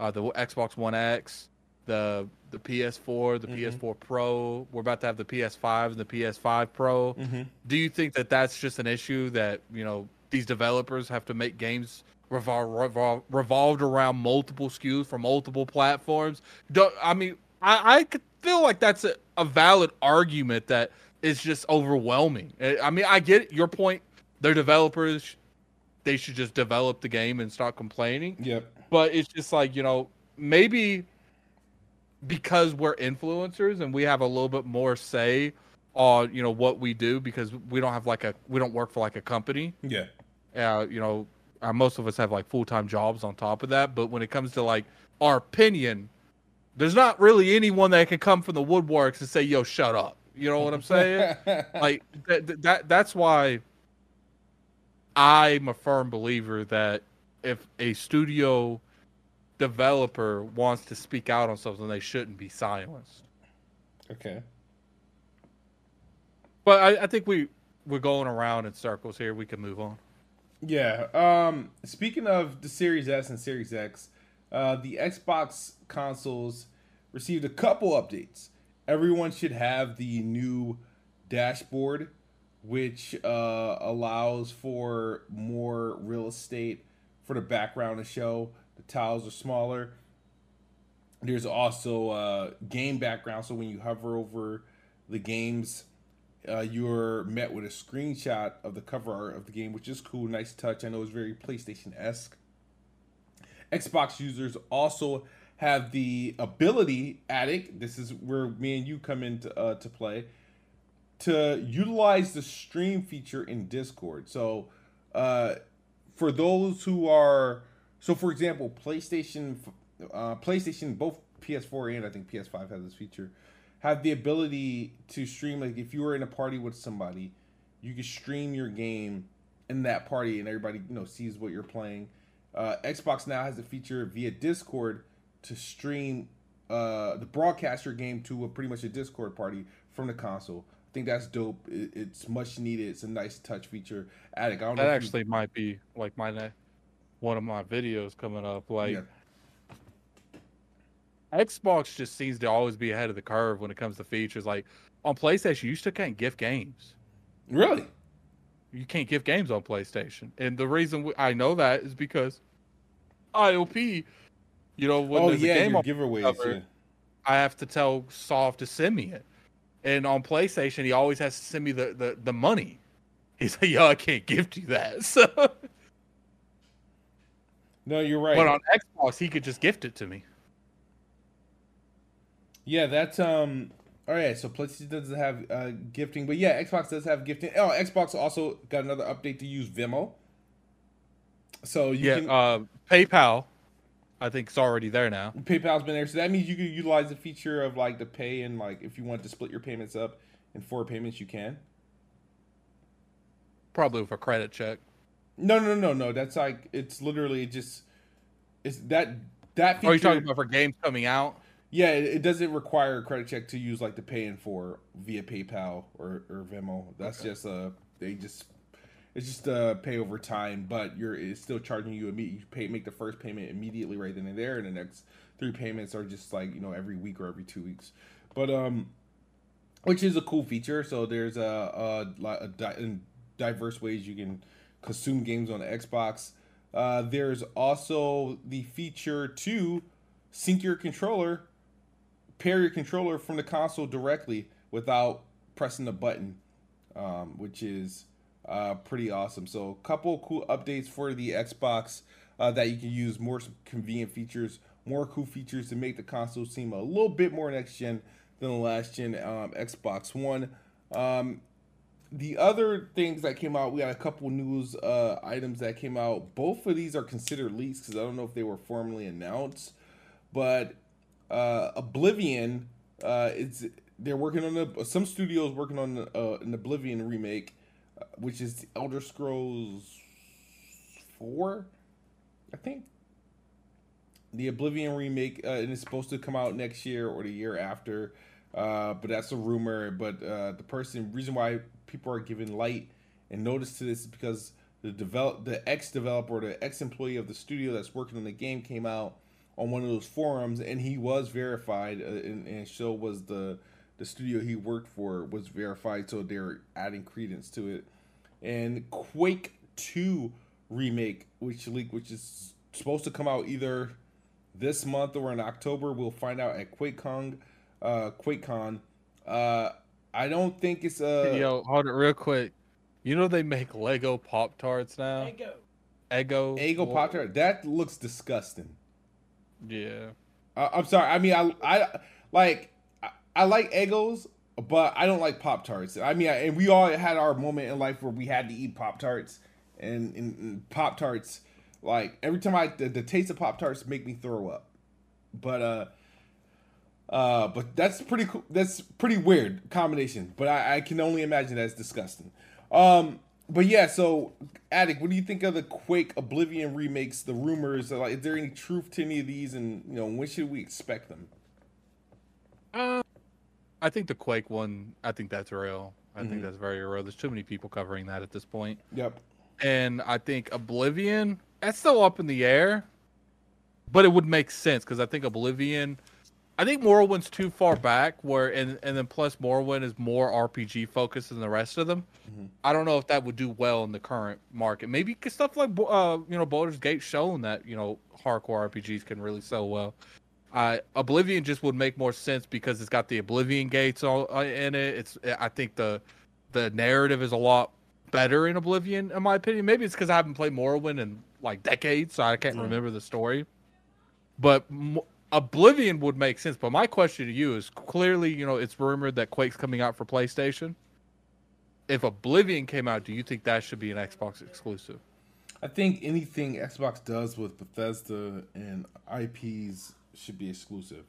[SPEAKER 2] uh, the Xbox One X, the the PS4, the mm-hmm. PS4 Pro. We're about to have the PS5 and the PS5 Pro. Mm-hmm. Do you think that that's just an issue that you know these developers have to make games revol- revol- revolved around multiple SKUs for multiple platforms? Do, I mean, I, I could feel like that's a, a valid argument that is just overwhelming. I mean, I get your point. They're developers. They should just develop the game and start complaining.
[SPEAKER 1] Yep.
[SPEAKER 2] But it's just like, you know, maybe because we're influencers and we have a little bit more say on you know what we do because we don't have like a we don't work for like a company.
[SPEAKER 1] Yeah.
[SPEAKER 2] Uh, you know, uh, most of us have like full time jobs on top of that. But when it comes to like our opinion, there's not really anyone that can come from the woodworks and say, "Yo, shut up." You know what I'm saying? (laughs) like that, that that's why I'm a firm believer that if a studio developer wants to speak out on something, they shouldn't be silenced.
[SPEAKER 1] Okay.
[SPEAKER 2] But I, I think we we're going around in circles here. We can move on.
[SPEAKER 1] Yeah. Um. Speaking of the Series S and Series X, uh, the Xbox consoles received a couple updates. Everyone should have the new dashboard, which uh, allows for more real estate for the background to show. The tiles are smaller. There's also uh, game background, so when you hover over the games, uh, you're met with a screenshot of the cover art of the game, which is cool. Nice touch. I know it's very PlayStation esque. Xbox users also have the ability, Addict. This is where me and you come into uh, to play to utilize the stream feature in Discord. So, uh, for those who are so, for example, PlayStation, uh, PlayStation, both PS4 and I think PS5 has this feature, have the ability to stream. Like if you were in a party with somebody, you can stream your game in that party, and everybody you know sees what you're playing. Uh, Xbox now has a feature via Discord to stream uh, the broadcaster game to a pretty much a Discord party from the console. I think that's dope. It, it's much needed. It's a nice touch feature. Addict, I don't
[SPEAKER 2] that
[SPEAKER 1] know.
[SPEAKER 2] actually you... might be like my one of my videos coming up. Like yeah. Xbox just seems to always be ahead of the curve when it comes to features. Like on PlayStation, you still can't gift games.
[SPEAKER 1] Really?
[SPEAKER 2] You can't gift games on PlayStation, and the reason I know that is because IOP. You know, when
[SPEAKER 1] oh
[SPEAKER 2] there's
[SPEAKER 1] yeah,
[SPEAKER 2] a game
[SPEAKER 1] your giveaways.
[SPEAKER 2] Cover,
[SPEAKER 1] yeah.
[SPEAKER 2] I have to tell Soft to send me it. And on PlayStation, he always has to send me the, the, the money. (laughs) He's like, yo, I can't gift you that. (laughs) So
[SPEAKER 1] No, you're right.
[SPEAKER 2] But on Xbox, he could just gift it to me.
[SPEAKER 1] Yeah, that's um all right, so PlayStation doesn't have uh, gifting, but yeah, Xbox does have gifting. Oh, Xbox also got another update to use Venmo. So you
[SPEAKER 2] yeah,
[SPEAKER 1] can
[SPEAKER 2] uh, PayPal I think it's already there now.
[SPEAKER 1] PayPal's been there, so that means you can utilize the feature of like the pay and like if you want to split your payments up in four payments, you can.
[SPEAKER 2] Probably with a credit check.
[SPEAKER 1] No, no, no, no. That's like it's literally just it's that that.
[SPEAKER 2] Feature, oh, you talking about for games coming out?
[SPEAKER 1] Yeah, it, it, doesn't require a credit check to use like the paying for via PayPal or or Venmo. That's okay. just a they just it's just a pay over time, but you're it's still charging you immediately. You pay make the first payment immediately right then and there, and the next three payments are just like you know every week or every two weeks. But um, which is a cool feature. So there's a, a, a di- diverse ways you can consume games on Xbox. Uh, there's also the feature to sync your controller, pair your controller from the console directly without pressing the button, um, which is uh, pretty awesome. So, a couple cool updates for the Xbox uh, that you can use more convenient features, more cool features to make the console seem a little bit more next gen than the last gen um, Xbox One. Um, the other things that came out, we had a couple news uh, items that came out. Both of these are considered leaks because I don't know if they were formally announced. But uh, Oblivion, uh, it's they're working on a, some studios working on uh, an Oblivion remake which is Elder Scrolls Four, I think. The Oblivion remake, uh, and it's supposed to come out next year or the year after, uh, but that's a rumor. But uh, the person reason why people are giving light and notice to this is because the develop the ex developer the ex employee of the studio that's working on the game came out on one of those forums and he was verified uh, and, and so was the the studio he worked for was verified, so they're adding credence to it. And Quake Two remake, which leak, which is supposed to come out either this month or in October. We'll find out at QuakeCon. Uh, QuakeCon. Uh, I don't think it's a.
[SPEAKER 2] Yo, hold it real quick. You know they make Lego Pop Tarts now.
[SPEAKER 3] Eggo.
[SPEAKER 2] Eggo.
[SPEAKER 1] Eggo Pop Tart. That looks disgusting.
[SPEAKER 2] Yeah.
[SPEAKER 1] Uh, I'm sorry. I mean, I I like I like Eggos, but I don't like Pop Tarts. I mean, and we all had our moment in life where we had to eat Pop Tarts, and, and, and Pop Tarts, like every time I the, the taste of Pop Tarts make me throw up. But uh, uh, but that's pretty cool. That's pretty weird combination. But I, I can only imagine that's disgusting. Um, but yeah, so Addict, what do you think of the Quake Oblivion remakes? The rumors, like, is there any truth to any of these, and you know, when should we expect them?
[SPEAKER 2] Uh, I think the Quake one. I think that's real. I mm-hmm. think that's very real. There's too many people covering that at this point.
[SPEAKER 1] Yep.
[SPEAKER 2] And I think Oblivion. That's still up in the air, but it would make sense because I think Oblivion. I think Morrowind's too far back. Where and and then plus Morrowind is more RPG focused than the rest of them. Mm-hmm. I don't know if that would do well in the current market. Maybe stuff like uh you know Baldur's Gate shown that you know hardcore RPGs can really sell well. Uh, Oblivion just would make more sense because it's got the Oblivion gates all uh, in it. It's I think the the narrative is a lot better in Oblivion, in my opinion. Maybe it's because I haven't played Morrowind in like decades, so I can't mm. remember the story. But Oblivion would make sense. But my question to you is: clearly, you know, it's rumored that Quake's coming out for PlayStation. If Oblivion came out, do you think that should be an Xbox exclusive?
[SPEAKER 1] I think anything Xbox does with Bethesda and IPs should be exclusive.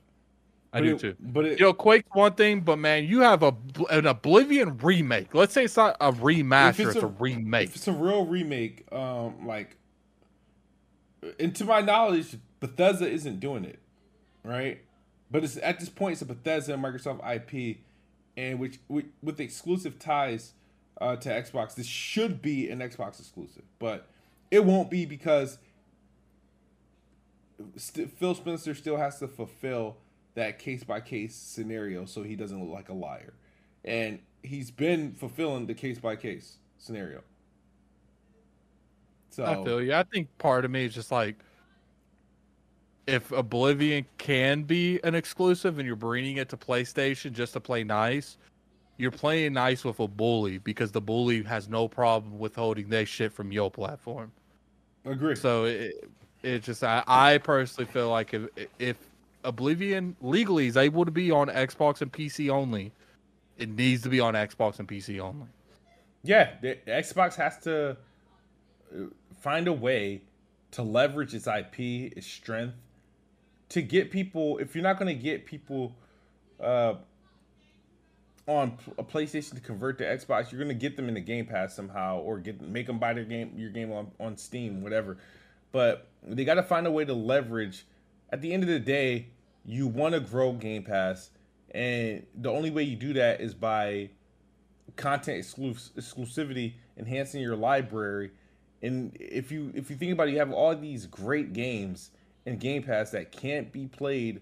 [SPEAKER 2] I but do it, too.
[SPEAKER 1] But it,
[SPEAKER 2] you know, Quake's one thing, but man, you have a an Oblivion remake. Let's say it's not a remaster; it's, it's, a, a, remake.
[SPEAKER 1] If it's a real remake, um, like, and to my knowledge, Bethesda isn't doing it, right? But it's at this point, it's a Bethesda Microsoft IP, and which with, with exclusive ties uh, to Xbox, this should be an Xbox exclusive, but it won't be because st- Phil Spencer still has to fulfill that case by case scenario so he doesn't look like a liar. And he's been fulfilling the case by case scenario.
[SPEAKER 2] So I feel you. I think part of me is just like if Oblivion can be an exclusive and you're bringing it to PlayStation just to play nice, you're playing nice with a bully because the bully has no problem withholding their shit from your platform.
[SPEAKER 1] Agree.
[SPEAKER 2] So it, it just I, I personally feel like if if Oblivion legally is able to be on Xbox and PC only, it needs to be on Xbox and PC only.
[SPEAKER 1] Yeah, the, the Xbox has to uh, find a way to leverage its IP, its strength, to get people. If you're not going to get people uh, on a PlayStation to convert to Xbox, you're going to get them in the Game Pass somehow, or get make them buy their game, your game on on Steam, whatever. But they got to find a way to leverage. At the end of the day, you want to grow Game Pass, and the only way you do that is by content exclus- exclusivity, enhancing your library. And if you if you think about it, you have all these great games in Game Pass that can't be played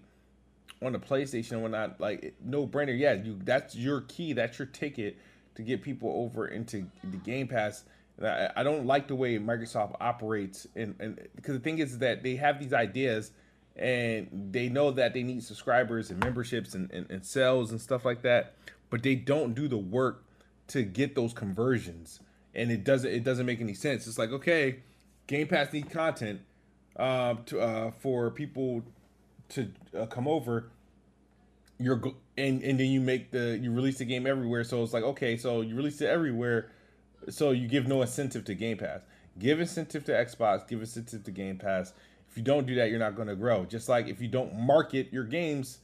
[SPEAKER 1] on the PlayStation and whatnot. Like no brainer, yeah, you that's your key, that's your ticket to get people over into the Game Pass I, I don't like the way Microsoft operates, and, and because the thing is that they have these ideas and they know that they need subscribers and memberships and, and, and sales and stuff like that, but they don't do the work to get those conversions, and it doesn't it doesn't make any sense. It's like okay, Game Pass need content uh, to uh, for people to uh, come over. You're and and then you make the you release the game everywhere, so it's like okay, so you release it everywhere so you give no incentive to Game Pass. Give incentive to Xbox. Give incentive to Game Pass. If you don't do that, you're not going to grow. Just like if you don't market your games,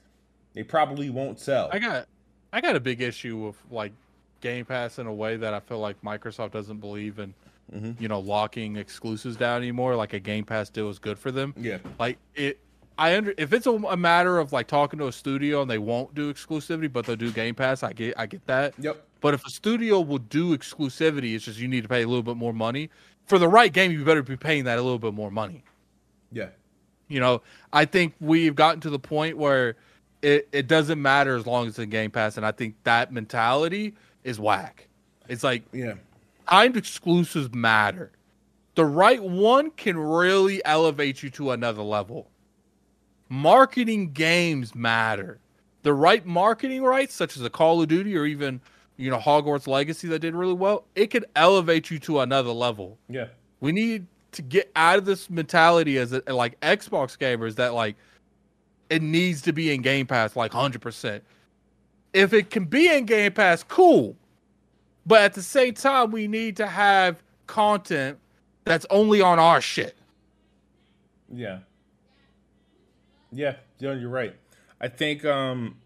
[SPEAKER 1] they probably won't sell.
[SPEAKER 2] I got, I got a big issue with like Game Pass in a way that I feel like Microsoft doesn't believe in. Mm-hmm. You know, locking exclusives down anymore. Like a Game Pass deal is good for them.
[SPEAKER 1] Yeah.
[SPEAKER 2] Like it. I under if it's a, a, matter of like talking to a studio and they won't do exclusivity, but they'll do Game Pass. I get I get that.
[SPEAKER 1] Yep.
[SPEAKER 2] But if a studio will do exclusivity, it's just you need to pay a little bit more money. For the right game, you better be paying that a little bit more money.
[SPEAKER 1] Yeah.
[SPEAKER 2] You know, I think we've gotten to the point where it, it doesn't matter as long as it's in Game Pass, and I think that mentality is whack. It's like
[SPEAKER 1] yeah,
[SPEAKER 2] timed exclusives matter. The right one can really elevate you to another level. Marketing games matter. The right marketing rights, such as a Call of Duty or even you know Hogwarts Legacy that did really well, it could elevate you to another level.
[SPEAKER 1] Yeah.
[SPEAKER 2] We need to get out of this mentality as a, like Xbox gamers that like it needs to be in Game Pass like 100%. If it can be in Game Pass, cool. But at the same time, we need to have content that's only on our shit.
[SPEAKER 1] Yeah. Yeah, you're right. I think um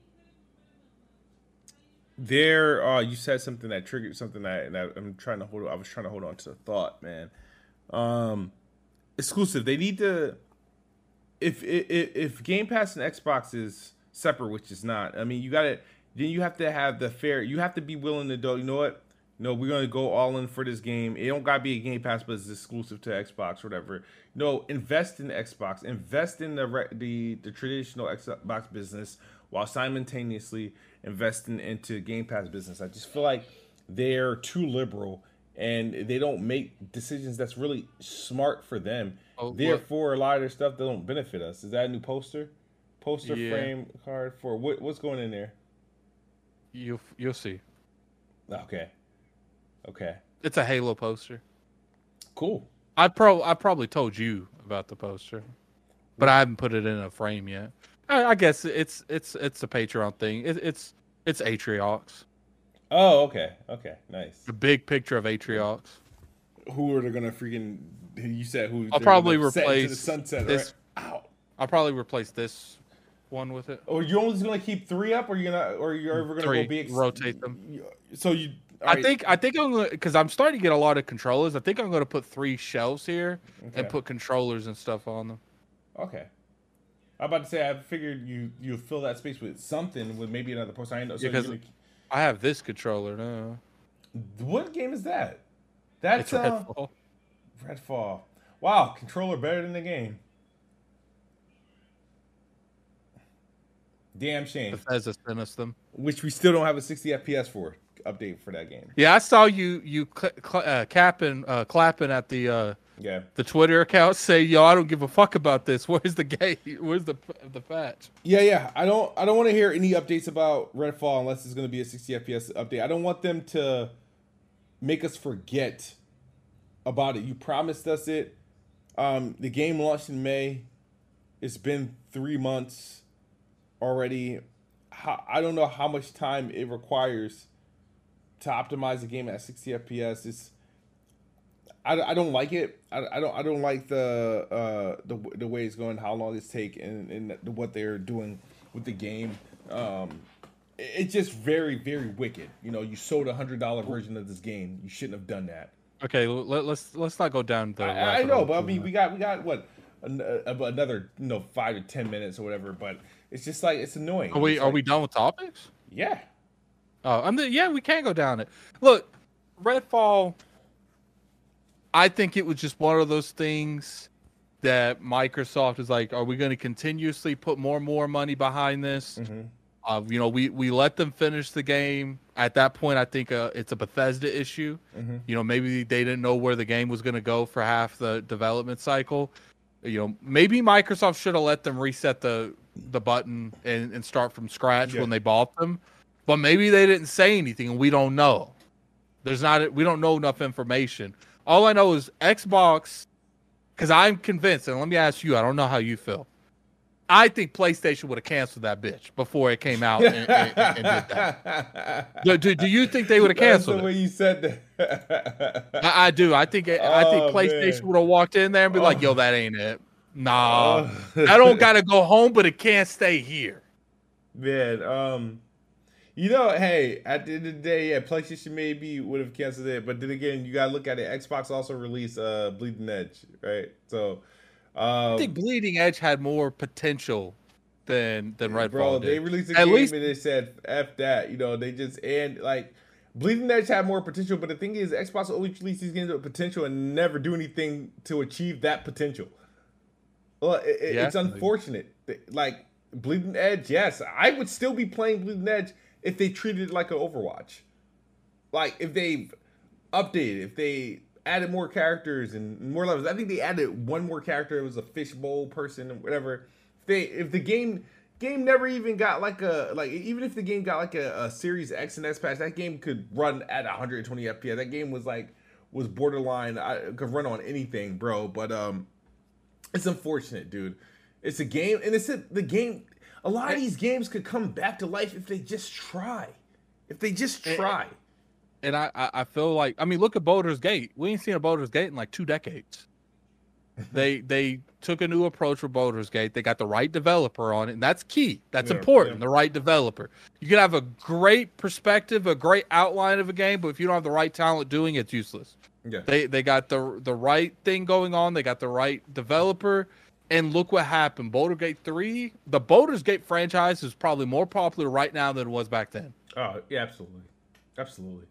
[SPEAKER 1] there uh you said something that triggered something that, that i'm trying to hold i was trying to hold on to the thought man um exclusive they need to if if if game pass and xbox is separate which is not i mean you gotta then you have to have the fair you have to be willing to do you know what no, we're gonna go all in for this game. It don't gotta be a Game Pass, but it's exclusive to Xbox, whatever. No, invest in Xbox. Invest in the the the traditional Xbox business while simultaneously investing into Game Pass business. I just feel like they're too liberal and they don't make decisions that's really smart for them. Oh, Therefore, what? a lot of their stuff they don't benefit us. Is that a new poster? Poster yeah. frame card for what? What's going in there?
[SPEAKER 2] You you'll see.
[SPEAKER 1] Okay. Okay.
[SPEAKER 2] It's a Halo poster.
[SPEAKER 1] Cool.
[SPEAKER 2] I pro I probably told you about the poster, but I haven't put it in a frame yet. I, I guess it's it's it's a Patreon thing. It, it's it's Atriox.
[SPEAKER 1] Oh, okay, okay, nice.
[SPEAKER 2] The big picture of Atriox.
[SPEAKER 1] Who are they gonna freaking? You said who?
[SPEAKER 2] I'll probably replace
[SPEAKER 1] the sunset.
[SPEAKER 2] This,
[SPEAKER 1] right? Ow.
[SPEAKER 2] I'll probably replace this one with it.
[SPEAKER 1] Or you're only gonna keep three up, or you're gonna, or you're ever gonna
[SPEAKER 2] three,
[SPEAKER 1] go big?
[SPEAKER 2] rotate them.
[SPEAKER 1] So you.
[SPEAKER 2] I think I think I'm gonna because I'm starting to get a lot of controllers. I think I'm gonna put three shelves here okay. and put controllers and stuff on them.
[SPEAKER 1] Okay. I'm about to say I figured you you fill that space with something with maybe another poster. I know. So
[SPEAKER 2] because
[SPEAKER 1] you're,
[SPEAKER 2] I have this controller now.
[SPEAKER 1] What game is that? That's it's Redfall. Uh, Redfall. Wow, controller better than the game. Damn shame.
[SPEAKER 2] Bethesda sent us them,
[SPEAKER 1] which we still don't have a 60 FPS for update for that game.
[SPEAKER 2] Yeah, I saw you you cl- cl- uh, capping uh, clapping at the uh,
[SPEAKER 1] yeah
[SPEAKER 2] the Twitter account (laughs) say yo I don't give a fuck about this. (laughs) Where's the game? Where's the the patch?
[SPEAKER 1] Yeah, yeah. I don't I don't want to hear any updates about Redfall unless it's going to be a 60 FPS update. I don't want them to make us forget about it. You promised us it. Um, the game launched in May. It's been three months already. How, I don't know how much time it requires to optimize the game at 60 FPS. It's I, I don't like it. I, I don't I don't like the uh the the way it's going, how long it's take, and, and what they're doing with the game. Um, it's just very very wicked. You know, you sold a hundred dollar version of this game. You shouldn't have done that.
[SPEAKER 2] Okay, let, us let's, let's not go down the.
[SPEAKER 1] I, I know, but I mean, we got we got what another you know five to ten minutes or whatever. But it's just like it's annoying.
[SPEAKER 2] Are we
[SPEAKER 1] it's
[SPEAKER 2] are
[SPEAKER 1] like,
[SPEAKER 2] we done with topics?
[SPEAKER 1] Yeah.
[SPEAKER 2] Oh, I'm the, yeah, we can go down it. Look, Redfall. I think it was just one of those things that Microsoft is like, are we going to continuously put more and more money behind this? Mm-hmm. Uh, you know, we we let them finish the game. At that point, I think uh, it's a Bethesda issue. Mm-hmm. You know, maybe they didn't know where the game was going to go for half the development cycle. You know, maybe Microsoft should have let them reset the the button and, and start from scratch yeah. when they bought them. But maybe they didn't say anything, and we don't know. There's not we don't know enough information. All I know is Xbox, because I'm convinced. And let me ask you, I don't know how you feel. I think PlayStation would have canceled that bitch before it came out and, and, and did that. (laughs) Do, do, do, you think they would have canceled
[SPEAKER 1] That's the way you said
[SPEAKER 2] that. (laughs) I, I, do. I think oh, I think PlayStation would have walked in there and be oh. like, "Yo, that ain't it. Nah, oh. I don't (laughs) got to go home, but it can't stay here."
[SPEAKER 1] Man, um, you know, hey, at the end of the day, yeah, PlayStation maybe would have canceled it, but then again, you gotta look at it. Xbox also released uh Bleeding Edge, right? So
[SPEAKER 2] um, I think Bleeding Edge had more potential than than Redfall.
[SPEAKER 1] Bro,
[SPEAKER 2] did.
[SPEAKER 1] they released a At game least... and they said "f that." You know, they just and like Bleeding Edge had more potential, but the thing is, Xbox always release these games with potential and never do anything to achieve that potential. Well, it, yeah, it's unfortunate. Like Bleeding Edge, yes, I would still be playing Bleeding Edge if they treated it like an Overwatch. Like if they updated, if they added more characters and more levels. I think they added one more character. It was a fishbowl person or whatever. If they if the game game never even got like a like even if the game got like a, a Series X and S patch, that game could run at 120 FPS. That game was like was borderline. I could run on anything, bro. But um, it's unfortunate, dude. It's a game, and it's a, the game. A lot of these games could come back to life if they just try. If they just try
[SPEAKER 2] and I, I feel like I mean look at Baldur's Gate. We ain't seen a Baldur's Gate in like two decades. (laughs) they they took a new approach for Baldur's Gate. They got the right developer on it, and that's key. That's yeah, important. Yeah. The right developer. You can have a great perspective, a great outline of a game, but if you don't have the right talent doing it, it's useless. Yeah. They they got the the right thing going on. They got the right developer. And look what happened. Baldur's Gate 3, the Baldur's Gate franchise is probably more popular right now than it was back then.
[SPEAKER 1] Oh, yeah, absolutely. Absolutely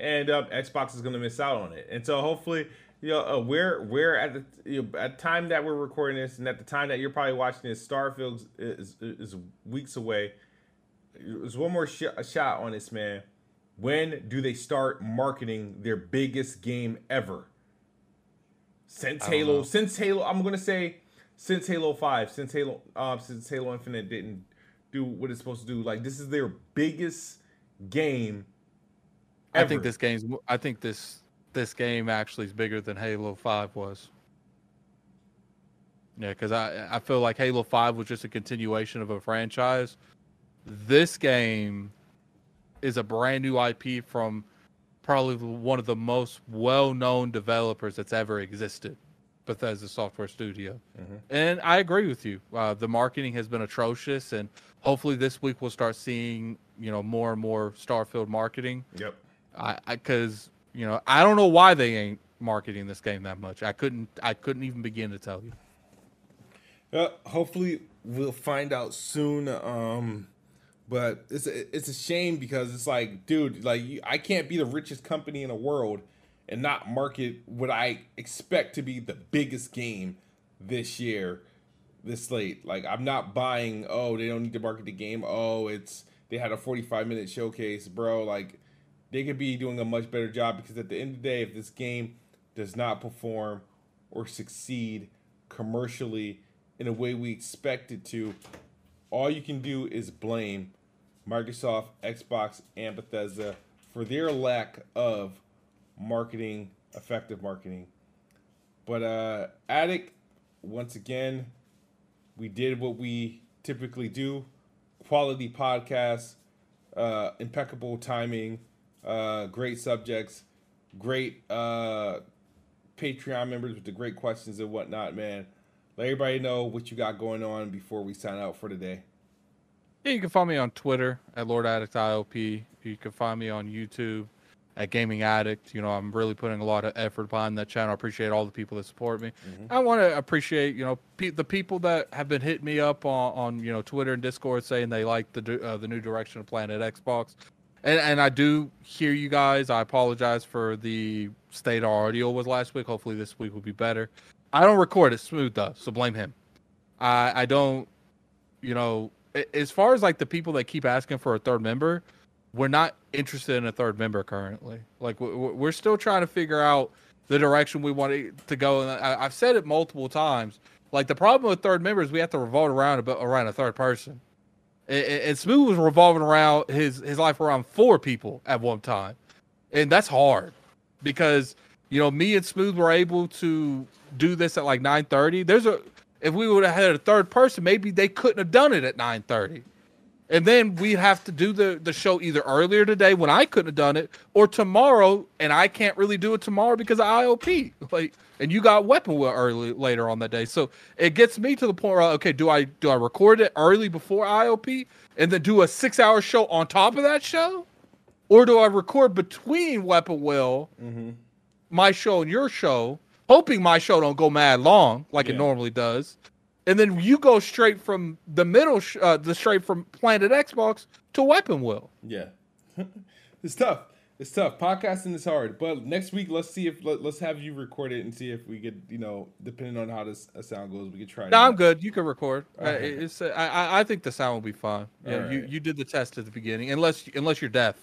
[SPEAKER 1] and um, Xbox is going to miss out on it. And so hopefully, you know, uh, we're we're at the you know, at time that we're recording this, and at the time that you're probably watching this, Starfield is is, weeks away. There's one more sh- shot on this, man. When do they start marketing their biggest game ever? Since Halo, know. since Halo, I'm gonna say since Halo Five, since Halo, um, since Halo Infinite didn't do what it's supposed to do. Like this is their biggest game
[SPEAKER 2] Ever. I think this game's. I think this this game actually is bigger than Halo Five was. Yeah, because I I feel like Halo Five was just a continuation of a franchise. This game is a brand new IP from probably one of the most well-known developers that's ever existed, Bethesda Software Studio. Mm-hmm. And I agree with you. Uh, the marketing has been atrocious, and hopefully this week we'll start seeing you know more and more Starfield marketing.
[SPEAKER 1] Yep.
[SPEAKER 2] I I because you know I don't know why they ain't marketing this game that much. I couldn't I couldn't even begin to tell you.
[SPEAKER 1] Uh, hopefully we'll find out soon. Um, But it's a, it's a shame because it's like, dude, like I can't be the richest company in the world and not market what I expect to be the biggest game this year, this late. Like I'm not buying. Oh, they don't need to market the game. Oh, it's they had a 45 minute showcase, bro. Like they could be doing a much better job because at the end of the day, if this game does not perform or succeed commercially in a way we expect it to, all you can do is blame Microsoft, Xbox, and Bethesda for their lack of marketing, effective marketing. But uh Addict, once again, we did what we typically do. Quality podcast, uh, impeccable timing, uh, great subjects, great uh, Patreon members with the great questions and whatnot, man. Let everybody know what you got going on before we sign out for today.
[SPEAKER 2] Yeah, you can find me on Twitter at Lord Addict IOP. You can find me on YouTube at Gaming Addict. You know, I'm really putting a lot of effort behind that channel. I appreciate all the people that support me. Mm-hmm. I want to appreciate, you know, pe- the people that have been hitting me up on, on, you know, Twitter and Discord saying they like the uh, the new direction of Planet Xbox. And, and I do hear you guys. I apologize for the state our audio was last week. Hopefully this week will be better. I don't record it smooth though, so blame him. I I don't, you know, as far as like the people that keep asking for a third member, we're not interested in a third member currently. Like we're still trying to figure out the direction we want to go. And I've said it multiple times. Like the problem with third members, we have to revolve around a, around a third person. And Smooth was revolving around his his life around four people at one time, and that's hard because you know me and Smooth were able to do this at like nine thirty. There's a if we would have had a third person, maybe they couldn't have done it at nine thirty, and then we'd have to do the the show either earlier today when I couldn't have done it, or tomorrow, and I can't really do it tomorrow because of IOP. (laughs) Like and you got weapon wheel early later on that day. So it gets me to the point where okay, do I do I record it early before IOP and then do a six hour show on top of that show, or do I record between weapon wheel, mm-hmm. my show and your show, hoping my show don't go mad long like yeah. it normally does, and then you go straight from the middle, sh- uh, the straight from Planet Xbox to Weapon Wheel.
[SPEAKER 1] Yeah, (laughs) it's tough. It's tough. Podcasting is hard, but next week let's see if let, us have you record it and see if we could, you know, depending on how this uh, sound goes, we could try. It.
[SPEAKER 2] No, I'm good. You can record. Uh, it's uh, I I think the sound will be fine. Yeah, right. you you did the test at the beginning, unless unless you're deaf.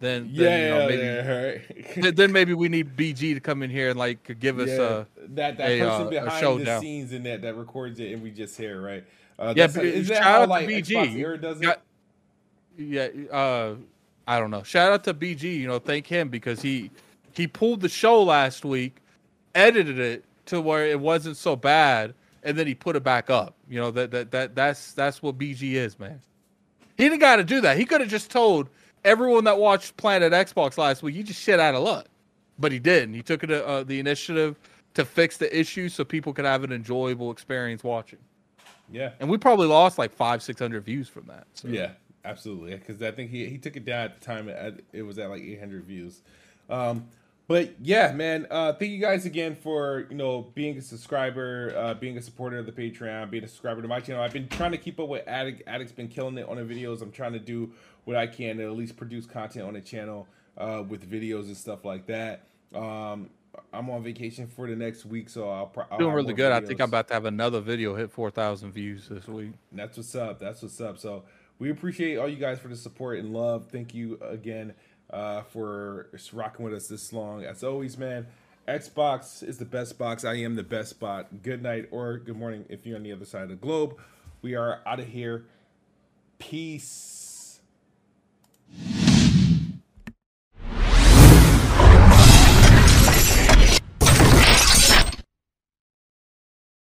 [SPEAKER 2] Then,
[SPEAKER 1] yeah, then, you know, maybe,
[SPEAKER 2] yeah, right. (laughs) then maybe we need BG to come in here and like give us yeah,
[SPEAKER 1] a that that a, person uh, behind the down. scenes in that that records it and we just hear right.
[SPEAKER 2] Uh, yeah, but is that how like BG does it? Yeah, uh, I don't know. Shout out to BG. You know, thank him because he he pulled the show last week, edited it to where it wasn't so bad, and then he put it back up. You know that that that that's that's what BG is, man. He didn't got to do that. He could have just told everyone that watched Planet Xbox last week, you just shit out of luck. But he didn't. He took it uh, the initiative to fix the issue so people could have an enjoyable experience watching.
[SPEAKER 1] Yeah,
[SPEAKER 2] and we probably lost like five, six hundred views from that.
[SPEAKER 1] So. Yeah, absolutely. Because I think he, he took it down at the time. At, it was at like 800 views. Um, but yeah, man. Uh, thank you guys again for you know being a subscriber, uh, being a supporter of the Patreon, being a subscriber to my channel. I've been trying to keep up with Addict. Addict's been killing it on the videos. I'm trying to do what I can to at least produce content on the channel uh, with videos and stuff like that. Um, I'm on vacation for the next week, so I'll, pro-
[SPEAKER 2] doing really good. Videos. I think I'm about to have another video hit 4,000 views this week.
[SPEAKER 1] That's what's up. That's what's up. So we appreciate all you guys for the support and love. Thank you again uh, for rocking with us this long. As always, man, Xbox is the best box. I am the best spot. Good night or good morning if you're on the other side of the globe. We are out of here. Peace.